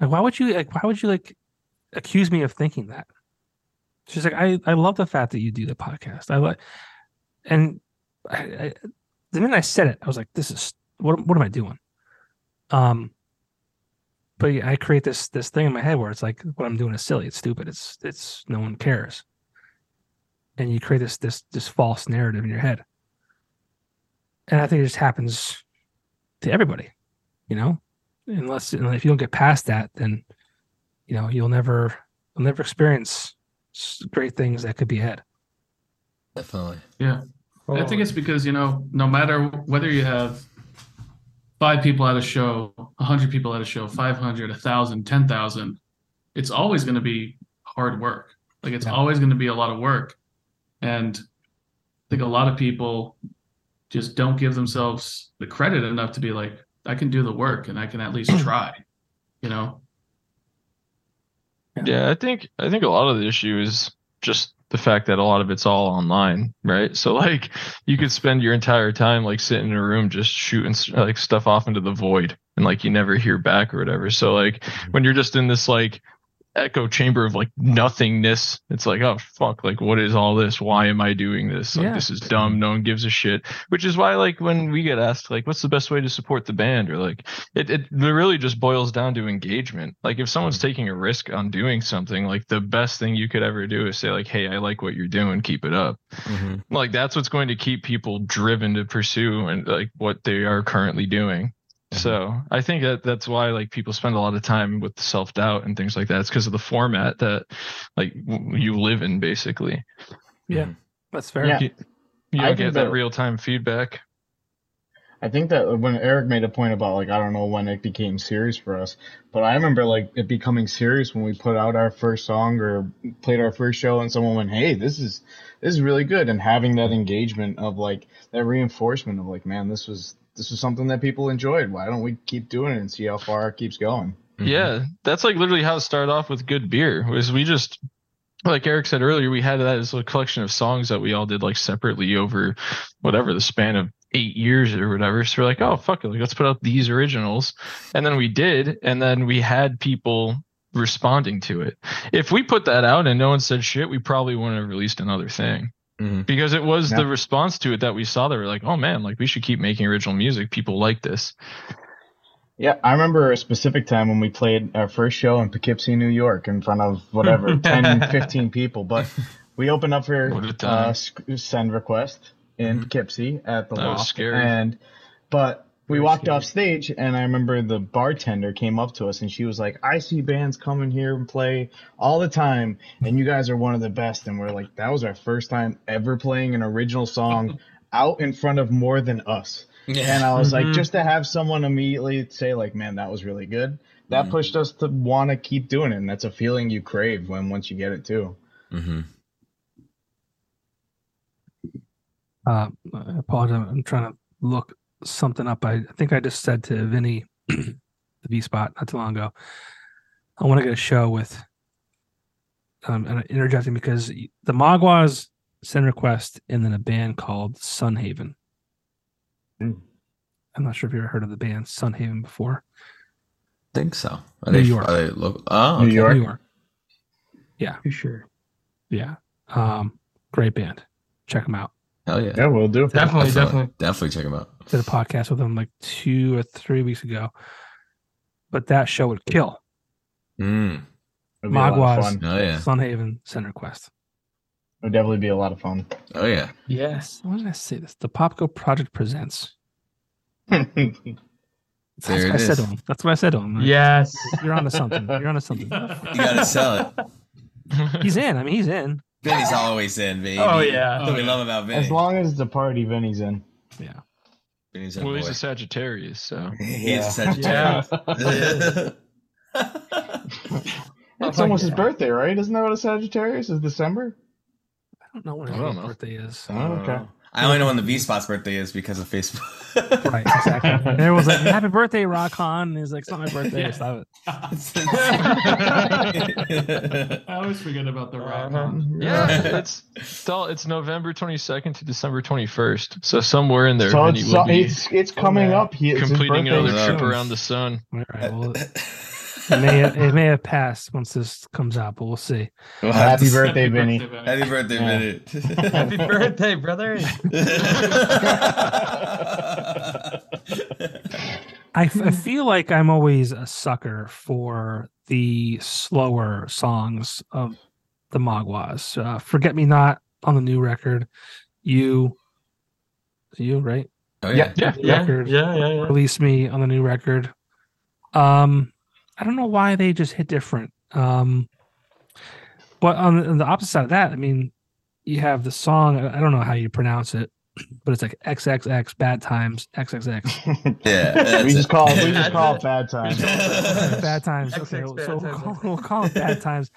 Like, why would you like? Why would you like accuse me of thinking that?" She's like, "I I love the fact that you do the podcast. I like." And I, I, the minute I said it, I was like, "This is what what am I doing?" Um, but yeah, I create this this thing in my head where it's like what I'm doing is silly, it's stupid, it's it's no one cares, and you create this this this false narrative in your head, and I think it just happens to everybody, you know, unless and if you don't get past that, then you know you'll never you'll never experience great things that could be had. Definitely. Yeah. I oh. think it's because, you know, no matter whether you have five people at a show, 100 people at a show, 500, 1,000, 10,000, it's always going to be hard work. Like it's Yeah. always going to be a lot of work. And I think a lot of people just don't give themselves the credit enough to be like, I can do the work and I can at least try, you know? Yeah, I think I think a lot of the issue is just the fact that a lot of it's all online, right? So like you could spend your entire time like sitting in a room just shooting like stuff off into the void and like you never hear back or whatever. So like when you're just in this like echo chamber of like nothingness, it's like, oh fuck, like what is all this? Why am I doing this? Like Yeah. this is dumb. No one gives a shit. Which is why like when we get asked like what's the best way to support the band or like it, it really just boils down to engagement. Like if someone's taking a risk on doing something, like the best thing you could ever do is say like, "Hey, I like what you're doing. Keep it up." Mm-hmm. Like that's what's going to keep people driven to pursue and like what they are currently doing. So mm-hmm. I think that that's why like people spend a lot of time with self doubt and things like that. It's because of the format that like w- you live in, basically. Yeah, mm-hmm. that's fair. Yeah. You I don't get that that- real time feedback. I think that uh, when Eric made a point about like I don't know when it became serious for us, but I remember like it becoming serious when we put out our first song or played our first show and someone went, "Hey, this is this is really good," and having that engagement of like that reinforcement of like, man, this was this was something that people enjoyed. Why don't we keep doing it and see how far it keeps going? Mm-hmm. Yeah, that's like literally how it started off with good beer. Was we just like Eric said earlier, we had that as a collection of songs that we all did like separately over whatever the span of eight years or whatever. So we're like, oh fuck it, like, let's put out these originals, and then we did, and then we had people responding to it. If we put that out and no one said shit, we probably wouldn't have released another thing Mhm. because it was Yeah. the response to it that we saw. That were like, oh man, like we should keep making original music. People like this. Yeah, I remember a specific time when we played our first show in Poughkeepsie, New York, in front of whatever 10, 15 people. But we opened up for uh, send request in Poughkeepsie at the That was loft, scary. and but we walked scary. off stage, and I remember the bartender came up to us, and she was like, "I see bands coming here and play all the time, and you guys are one of the best." And we're like, "That was our first time ever playing an original song out in front of more than us." And I was like, Mhm. just to have someone immediately say, like, man, that was really good, that Mhm. pushed us to want to keep doing it. And that's a feeling you crave when once you get it too. hmm Uh, I apologize. I'm trying to look something up. I, I think I just said to Vinny, the V spot, not too long ago. I want to get a show with, um, and I'm interjecting because the Maguas send a request, and then a band called Sunhaven. Mm. I'm not sure if you ever heard of the band Sunhaven before. I think so. Are New they, York. Are they local? Oh, New okay. York. New York. Yeah, For sure. yeah. Um, great band. Check them out. Hell yeah. Yeah, we'll do. Definitely, definitely. Definitely check them out. Did a podcast with them like two or three weeks ago. But that show would kill. Mm. It'll be a lot of Maguas. Oh yeah. Sunhaven Center Quest. It'll definitely be a lot of fun. Oh yeah. Yes. Why did I say this? The PopGo Project presents. That's There what it I said is. to him. That's what I said to him. Yes. You're onto something. You're onto something. You gotta sell it. He's in. I mean, he's in. Vinny's always in, baby. Oh, yeah. That's what we love about Vinny. as long as it's a party, Vinny's in. Yeah. Vinny's our well, he's a Sagittarius, so He is a Yeah. Sagittarius. It's Oh, almost yeah. his birthday, right? Isn't that what a Sagittarius is? December. I don't know when his birthday is. Oh, okay. Oh. I only know when the V Spot's birthday is because of Facebook. Right, exactly. And everyone's like, "Happy birthday, Rock On!" And he's like, "It's not my birthday. Yeah. Stop it." I always forget about the rock. Uh-huh. yeah, it's it's, all, it's November 22nd to December 21st. So somewhere in there, So it's, will so be it's it's coming yeah. up. He, it's completing another trip around the sun. All right. Well, it may it may have passed once this comes out, but we'll see. We'll have Happy birthday, Vinny. Happy birthday, Yeah. Vinny. Happy birthday, brother. I, f- I feel like I'm always a sucker for the slower songs of the Maguas. Uh, Forget Me Not on the new record. You, you right? Oh yeah. Yeah, Yeah, Record. yeah, yeah, yeah. Release Me on the new record. Um, I don't know why they just hit different. Um, but on the, on the opposite side of that, I mean, you have the song. I I don't know how you pronounce it, but it's like XXX Bad Times XXX. Yeah. that's we just call it, we just call it. it bad Times. bad times. XX Okay, bad so we'll times. call, we'll call it bad times.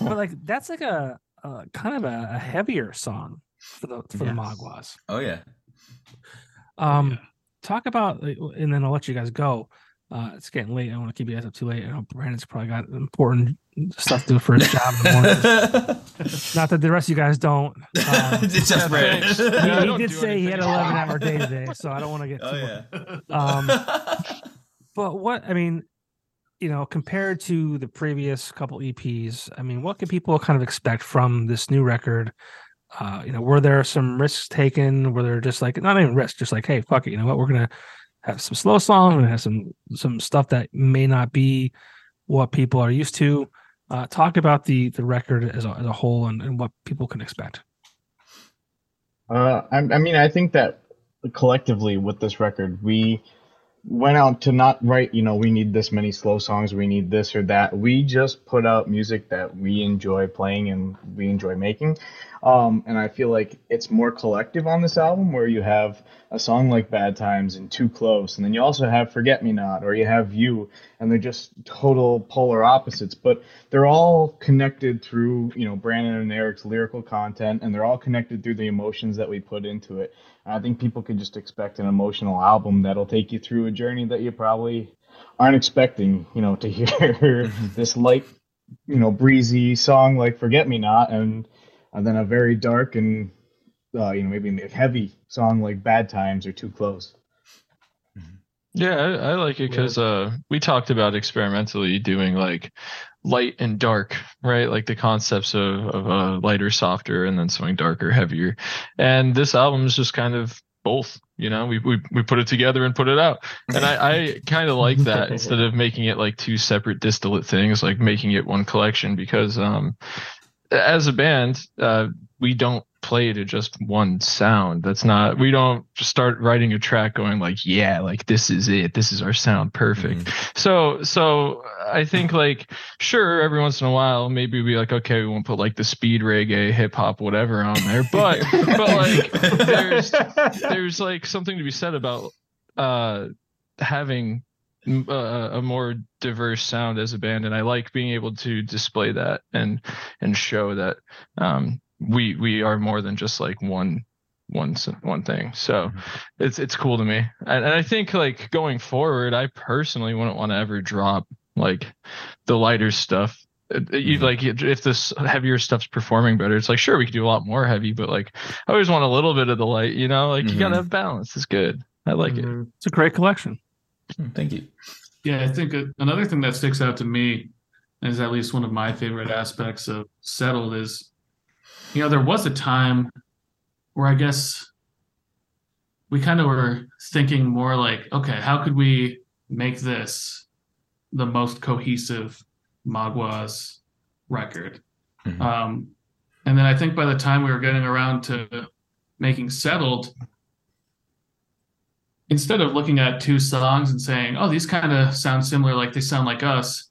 But like that's like a, a kind of a, a heavier song for the for the Yes. Oh yeah. Um, yeah. talk about, and then I'll let you guys go. Uh, it's getting late. I don't want to keep you guys up too late. I know Brandon's probably got important stuff to do for his job in the morning. Not that the rest of you guys don't. Um, it's just Brandon. he, he did say he had an 11 hour day today, so I don't want to get too Oh much. yeah. Um, But what I mean, you know, compared to the previous couple EPs, I mean, what can people kind of expect from this new record? Uh, you know, were there some risks taken? Were there just like not even risks, just like, hey, fuck it, you know what? We're gonna have some slow songs, we're gonna have some some stuff that may not be what people are used to. Uh, talk about the the record as a, as a whole and, and what people can expect. Uh, I, I mean, I think that collectively with this record, we went out to not write, you know, we need this many slow songs, we need this or that. We just put out music that we enjoy playing and we enjoy making. Um, and I feel like it's more collective on this album where you have a song like Bad Times and Too Close, and then you also have Forget Me Not, or you have You, and they're just total polar opposites, but they're all connected through, you know, Brandon and Eric's lyrical content, and they're all connected through the emotions that we put into it. I think people could just expect an emotional album that'll take you through a journey that you probably aren't expecting, you know, to hear this light, you know, breezy song like Forget Me Not, and and then a very dark and uh, you know maybe a heavy song like Bad Times or Too Close. Yeah, I, I like it because uh, we talked about experimentally doing like light and dark, right? Like the concepts of of uh, lighter, softer, and then something darker, heavier. And this album is just kind of both. You know, we we we put it together and put it out, and I I kind of like that instead of making it like two separate distillate things, like making it one collection because um as a band uh we don't play to just one sound. That's not we don't just start writing a track going like, yeah, like this is it. This is our sound perfect. So so I think like sure every once in a while maybe we like okay, we won't put like the speed reggae, hip hop, whatever on there. But but like there's there's like something to be said about uh having uh, a more diverse sound as a band and I like being able to display that and and show that um we we are more than just like one one s- one thing so it's it's cool to me and, and i think like going forward i personally wouldn't want to ever drop like the lighter stuff Uh, you Mhm. like if this heavier stuff's performing better it's like sure we could do a lot more heavy but like i always want a little bit of the light you know like you gotta Mhm. have balance it's good i like it Mhm. It's a great collection. Thank you. Yeah, I think another thing that sticks out to me is at least one of my favorite aspects of Settled is, you know, there was a time where I guess we kind of were thinking more like, okay, how could we make this the most cohesive Maguas record? Mhm. Um, and then I think by the time we were getting around to making Settled, instead of looking at two songs and saying, "Oh, these kind of sound similar, like they sound like us,"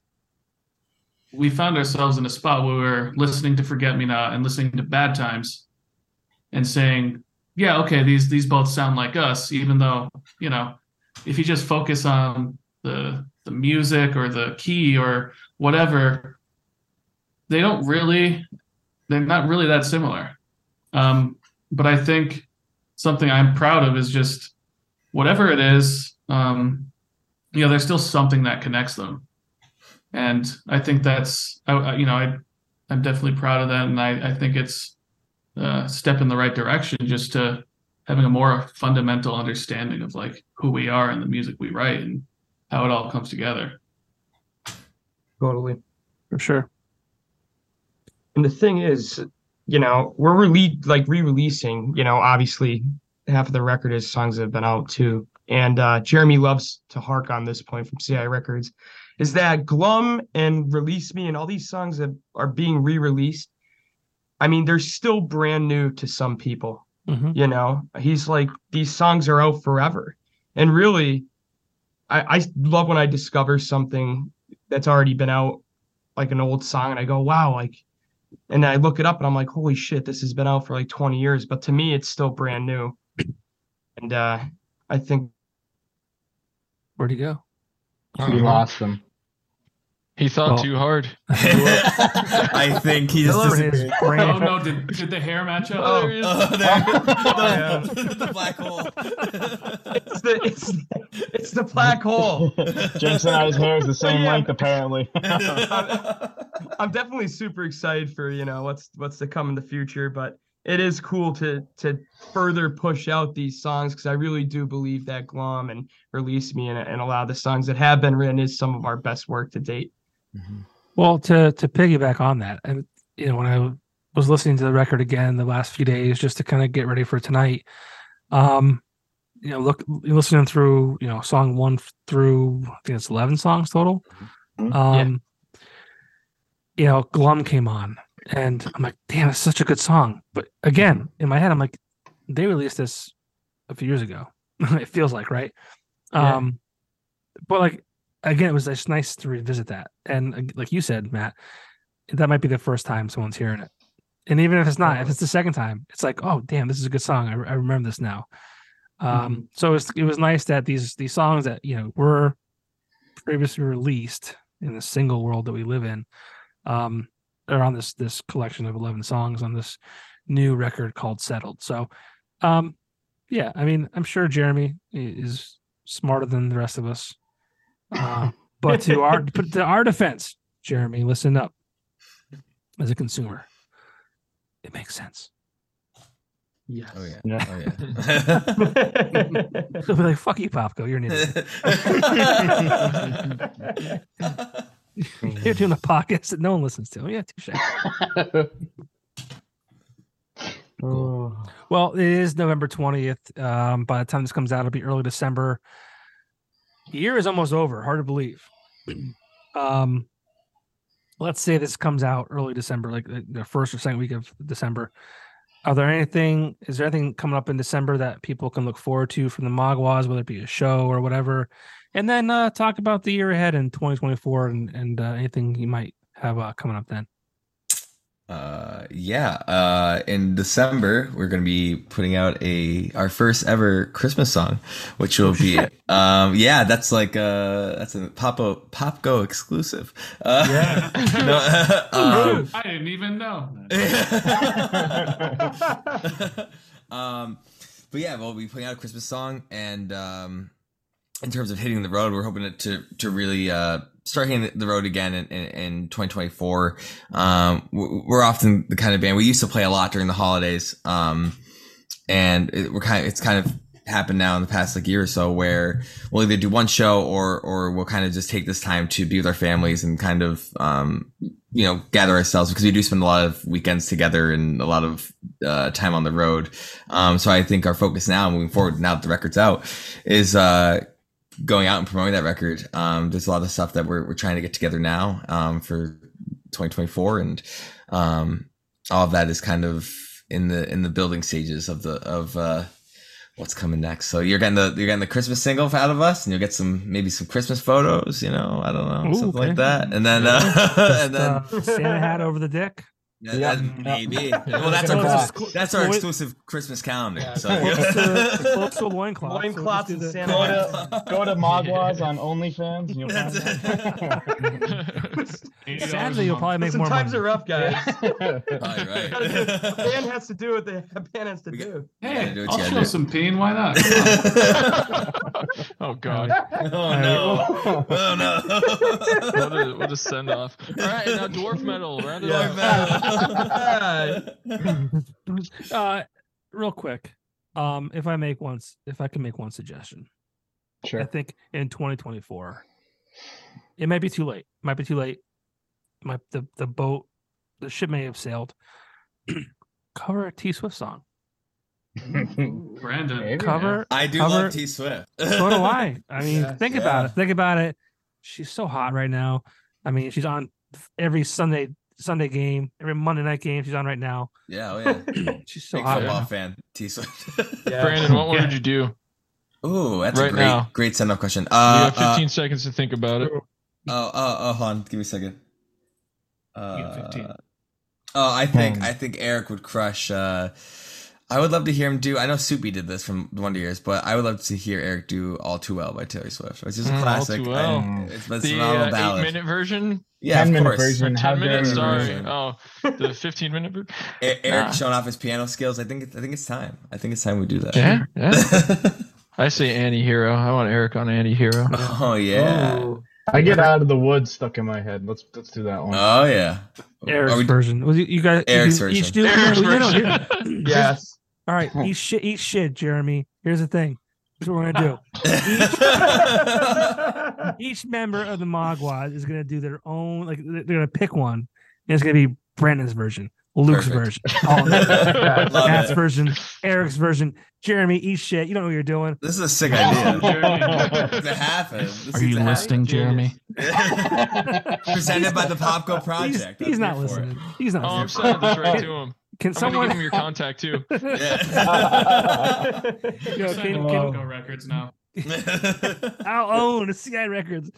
we found ourselves in a spot where we were listening to "Forget Me Not" and listening to "Bad Times," and saying, "Yeah, okay, these these both sound like us," even though you know, if you just focus on the the music or the key or whatever, they don't really, they're not really that similar. Um, but I think something I'm proud of is just whatever it is, um, you know, there's still something that connects them, and I think that's, I, I- you know, I, I'm definitely proud of that, and I, I think it's a step in the right direction, just to having a more fundamental understanding of like who we are and the music we write and how it all comes together. Totally. For sure. And the thing is, you know, we're rele- like re-releasing, you know, obviously half of the record is songs that have been out too. And uh Jeremy loves to hark on this point from CI Records, is that Glum and Release Me and all these songs that are being re-released. I mean, they're still brand new to some people. Mhm. You know, he's like, these songs are out forever. And really, I, I love when I discover something that's already been out, like an old song, and I go, wow, like and I look it up and I'm like, holy shit, this has been out for like 20 years. But to me, it's still brand new. And uh, I think Where'd he go? We lost them. He thought Well- too hard I think he's Hello, his disappeared. brain. Oh no, did, did the hair match up? Oh. Oh, oh, there, Yeah. the, the black hole. it's the it's, it's the black hole. James and I's hair is the same Yeah. length, apparently. I'm definitely super excited for you know what's what's to come in the future, but it is cool to to further push out these songs because I really do believe that Glum and Release Me and, and a lot of the songs that have been written is some of our best work to date. Well, to to piggyback on that, and you know, when I was listening to the record again the last few days, just to kind of get ready for tonight, um, you know, look, listening through, you know, song one through, I think it's eleven songs total. Mhm. Um, you know, Glum came on, and I'm like, damn, it's such a good song. But again, in my head, I'm like, they released this a few years ago. it feels like right. Yeah. Um, but like again, it was just nice to revisit that. And uh, like you said, Matt, that might be the first time someone's hearing it. And even if it's not, if it's the second time, it's like, oh, damn, this is a good song. I, I remember this now. Um, so it was, it was nice that these these songs that you know were previously released in the single world that we live in, um, are on this this collection of eleven songs on this new record called Settled. So, um, yeah, I mean, I'm sure Jeremy is smarter than the rest of us. Uh, but to our but to our defense, Jeremy, listen up. As a consumer, it makes sense. Yes. Oh yeah. Yeah. Oh yeah. They'll be like, "Fuck you, PopGo. You're an idiot. You're doing a podcast that no one listens to." Yeah, touche. Oh. Well, it is November 20th. Um, by the time this comes out, it'll be early December. The year is almost over. Hard to believe. Um, let's say this comes out early December, like the, first or second week of December. Are there anything? Is there anything coming up in December that people can look forward to from the Maguas, whether it be a show or whatever? And then uh, talk about the year ahead in 2024 and and uh, anything you might have uh, coming up then. Uh, yeah. Uh, in December, we're going to be putting out a our first ever Christmas song, which will be um, yeah, that's like uh, that's a Pop PopGo exclusive. Uh, Yeah. no, um, I didn't even know. um, but yeah, we'll be putting out a Christmas song, and um, in terms of hitting the road, we're hoping to to really uh, start hitting the road again in, in, in 2024. Um, we're often the kind of band we used to play a lot during the holidays, um, and it, we're kind of it's kind of happened now in the past like year or so where we'll either do one show or or we'll kind of just take this time to be with our families and kind of um, you know gather ourselves because we do spend a lot of weekends together and a lot of uh, time on the road. Um, so I think our focus now moving forward now that the record's out is uh, going out and promoting that record. Um, there's a lot of stuff that we're, we're trying to get together now um, for 2024 and um, all of that is kind of in the in the building stages of the of uh, what's coming next. So you're getting the you're getting the Christmas single out of us, and you'll get some maybe some Christmas photos. You know, I don't know, Ooh, something okay. like that. And then uh, and then Uh, Santa hat over the dick. Yeah, Yeah. that- maybe. Yeah. Well, that's our Well, that's our exclusive Christmas calendar. Yeah. So Close to, close to a loincloth. so Loincloths let's do and the- Santa Go to, go to Maguas on OnlyFans and you'll find Sadly, you'll probably make Listen, more times money. are rough, guys. probably Gotta do- a band has to do what the a band has to got- do. Hey, do I'll show do. some pain. Why not? Oh god, oh no! Oh no! what a what a send off. All right, now dwarf metal. Round it Yeah. off. uh, real quick, um, if I make once, if I can make one suggestion, sure. I think in 2024, it might be too late. Might be too late. My the the boat, the ship may have sailed. Cover a T Swift song. Brandon. Maybe. Cover. I do Cover- love T Swift. So do I. I mean, Yeah. think Yeah. about it. Think about it. She's so hot right now. I mean, she's on every Sunday Sunday game, every Monday night game. She's on right now. Yeah, oh yeah. She's so Big hot. football fan. T Swift. Brandon, what Yeah. would you do? Ooh, that's a Right great, now. great send off question. you Uh, have 15 seconds to think about it. uh, oh, oh, oh, hold on. Give me a second. You Uh, 15. Oh, I think Hmm. I think Eric would crush. Uh, I would love to hear him do. I know Soupy did this from Wonder Years, but I would love to hear Eric do "All Too Well" by Taylor Swift, which is a Mm, All classic. Too Well. and It's, it's a The uh, eight minute version, yeah, of 10 minute course. version. 10 dare minutes. Sorry. version. Oh, the 15 minute version. E- Eric Nah. showing off his piano skills. I think it, I think it's time. I think it's time we do that. Yeah, yeah. I say Anti-Hero. I want Eric on Anti-Hero. oh yeah. Ooh. I get out of the woods stuck in my head. Let's let's do that one. Oh yeah. Eric's we- version. Was you, you guys Eric's you, each version. do Eric's version. Yes. All right, eat shit, eat shit, Jeremy. Here's the thing. Here's what we're gonna do. Each member of the Magua is gonna do their own. Like they're gonna pick one. And it's gonna be Brandon's version, Luke's Perfect. version, all of Matt's it. version, Eric's version. Jeremy, eat shit. You don't know what you're doing. This is a sick idea. Jeremy. to happen. This Are you to listening, Jeremy? happen. Presented by the PopGo He's, Project. he's I'm not here it. listening. He's not Oh, I'm listening. sending this right to him. Can I'm someone? give him your contact too. Yo, You're can, can, PopGo records now. I'll own CI Records.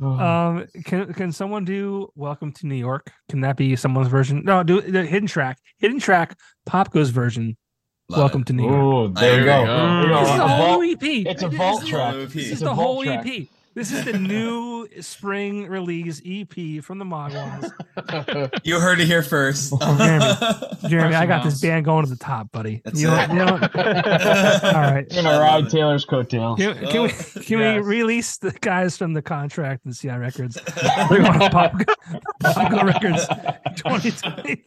Um, can can someone do "Welcome to New York"? Can that be someone's version? No, do the hidden track. Hidden track. Popgo's version. Love Welcome it. to New York. Oh, there you There go. go. Go. This is A the whole EP. It's a vault track. This is the whole vault track. EP. This is the new spring release EP from the Maguas. You heard it here first. Oh, Jeremy. Jeremy, I got Mouse. this band going to the top, buddy. That's you know, it. you know, all right. You're gonna ride Taylor's coattails. Can, can we oh, can we release the guys from the contract and CI Records? We're going to Pop, PopGo Records 2024.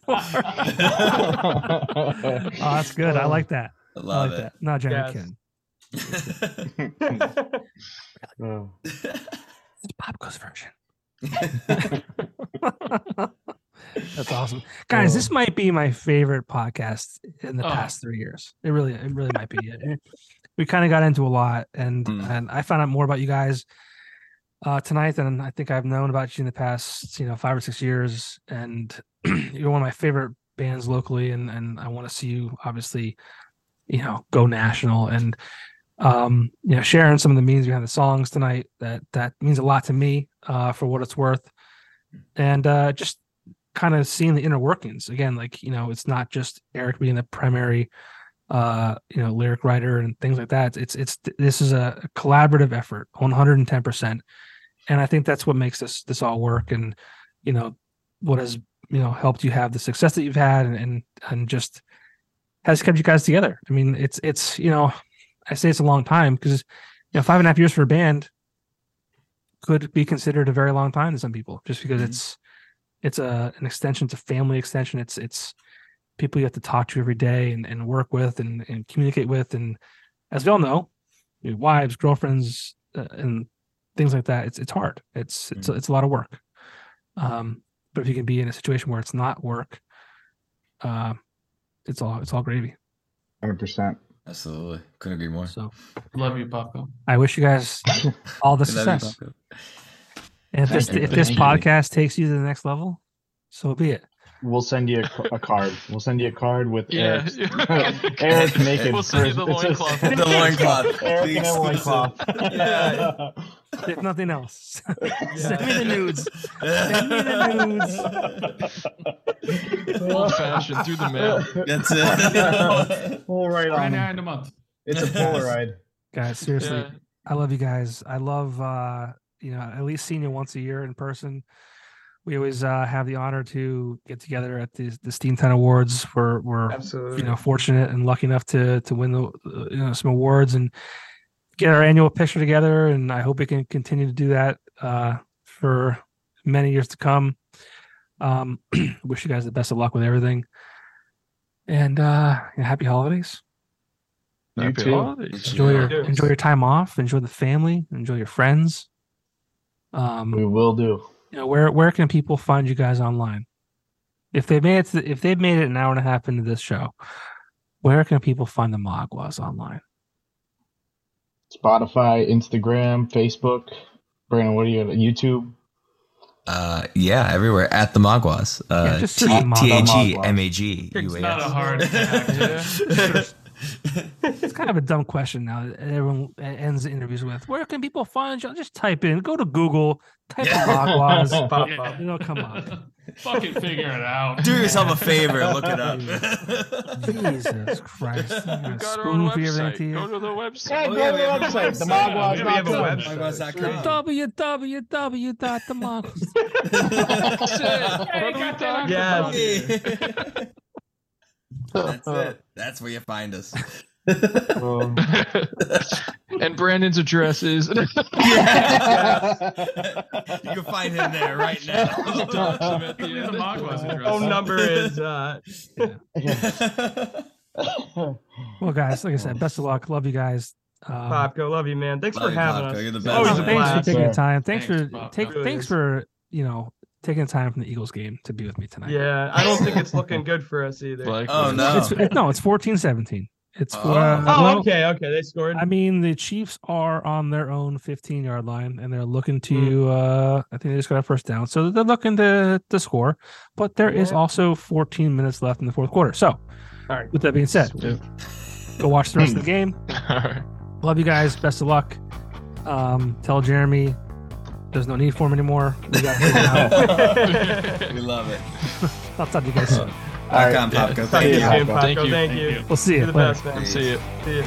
oh, that's good. I like that. I I love like that. Not Jeremy Yes. Kin. It. It's PopGo's version. That's awesome, guys. This might be my favorite podcast in the Oh. past three years. It really, it really might be. It- we kind of got into a lot, and Mm. and I found out more about you guys uh, tonight than I think I've known about you in the past, you know, five or six years. And you're one of my favorite bands locally, and and I want to see you obviously, you know, go national and um you know sharing some of the meanings behind the songs tonight that that means a lot to me uh for what it's worth. And uh just kind of seeing the inner workings. Again like you know it's not just eric being the primary uh you know lyric writer and things like that. It's it's this is a collaborative effort 110% and i think that's what makes this this all work. And you know what has you know helped you have the success that you've had and and, and just has kept you guys together. I mean it's it's you know i say it's a long time because you know five and a half years for a band could be considered a very long time to some people just because Mhm. it's it's a an extension it's a family extension. It's it's people you have to talk to every day and, and work with and, and communicate with. And as we all know your wives girlfriends uh, and things like that it's it's hard. It's it's it's a lot of work. Um but if you can be in a situation where it's not work uh it's all it's all gravy. Hundred percent. Absolutely. Couldn't agree more. so Love you, Paco. i wish you guys all the We love you, success and if this you. if this podcast takes you to the next level so be it We'll send you a, a card. We'll send you a card with Yeah. Eric, Eric naked. We'll send you the It says- loincloth. The loincloth. Eric The a loincloth. exclusive. if nothing else send me the nudes Send me the nudes. Old fashioned through the mail. That's it. We'll write on. Ninety him. nine a month. It's a Polaroid. guys seriously Yeah. I love you guys. I love uh you know at least seeing you once a year in person. We always uh have the honor to get together at the the Steam 10 Awards. We're we're Absolutely. you know fortunate and lucky enough to to win the uh, you know some awards and get our annual picture together. And I hope we can continue to do that uh for many years to come. Um, wish you guys the best of luck with everything. And uh happy holidays You Happy too. holidays. enjoy your enjoy your time off enjoy the family enjoy your friends um We will do. You know where where can people find you guys online if they made it to, if they've made it an hour and a half into this show where can people find the maguas online Spotify, Instagram, Facebook. Brandon, what are you at? YouTube? Uh, yeah, everywhere at the Maguas. Uh, Yeah, just T search Maguas. T A G M A G U It's A not a S. hard fact. it's kind of a dumb question now everyone ends the interviews with where can people find you just type in go to google type in Yeah. maguas Pop Yeah. up. it'll come up Fucking figure it out. Do yourself a favor, look it up. jesus christ We've got our own spoon for everything website. Go to the website. Yeah, Oh, go to oh, the website, website. themaguas.com. Yeah, we have a website. Maguas.com. www.themaguas Yes. That's it. That's where you find us. Um, and Brandon's address is. You can find him there right now. Document Give the the end. Maguas address. Phone number is uh Well, guys, like I said, best of luck. Love you guys. Um, PopGo. Love you, man. Thanks Love for you, having PopGo. us. You're the best. Always a thanks for taking the time. Thanks, Thanks, for take, Really thanks for you know taking the time from the Eagles game to be with me tonight. Yeah, I don't think it's looking good for us either. Like, Oh, no. It's, it, no, it's 14-17. It's Oh. uh, Oh, well, okay, okay. They scored. I mean, the Chiefs are on their own 15 yard line and they're looking to, uh, I think they just got a first down. So they're looking to, to score, but there is Yeah. also 14 minutes left in the fourth quarter. So, All right. with that being said, Sweet. go watch the rest of the game. All right. Love you guys. Best of luck. Um, tell Jeremy there's no need for him anymore. We got him we love it. I'll talk to you guys soon. Rock on, PopGo. Talk to Thank you you. PopGo. PopGo. Thank you. Thank Thank you. you. We'll see you. You're the later. best, man. See you. See you.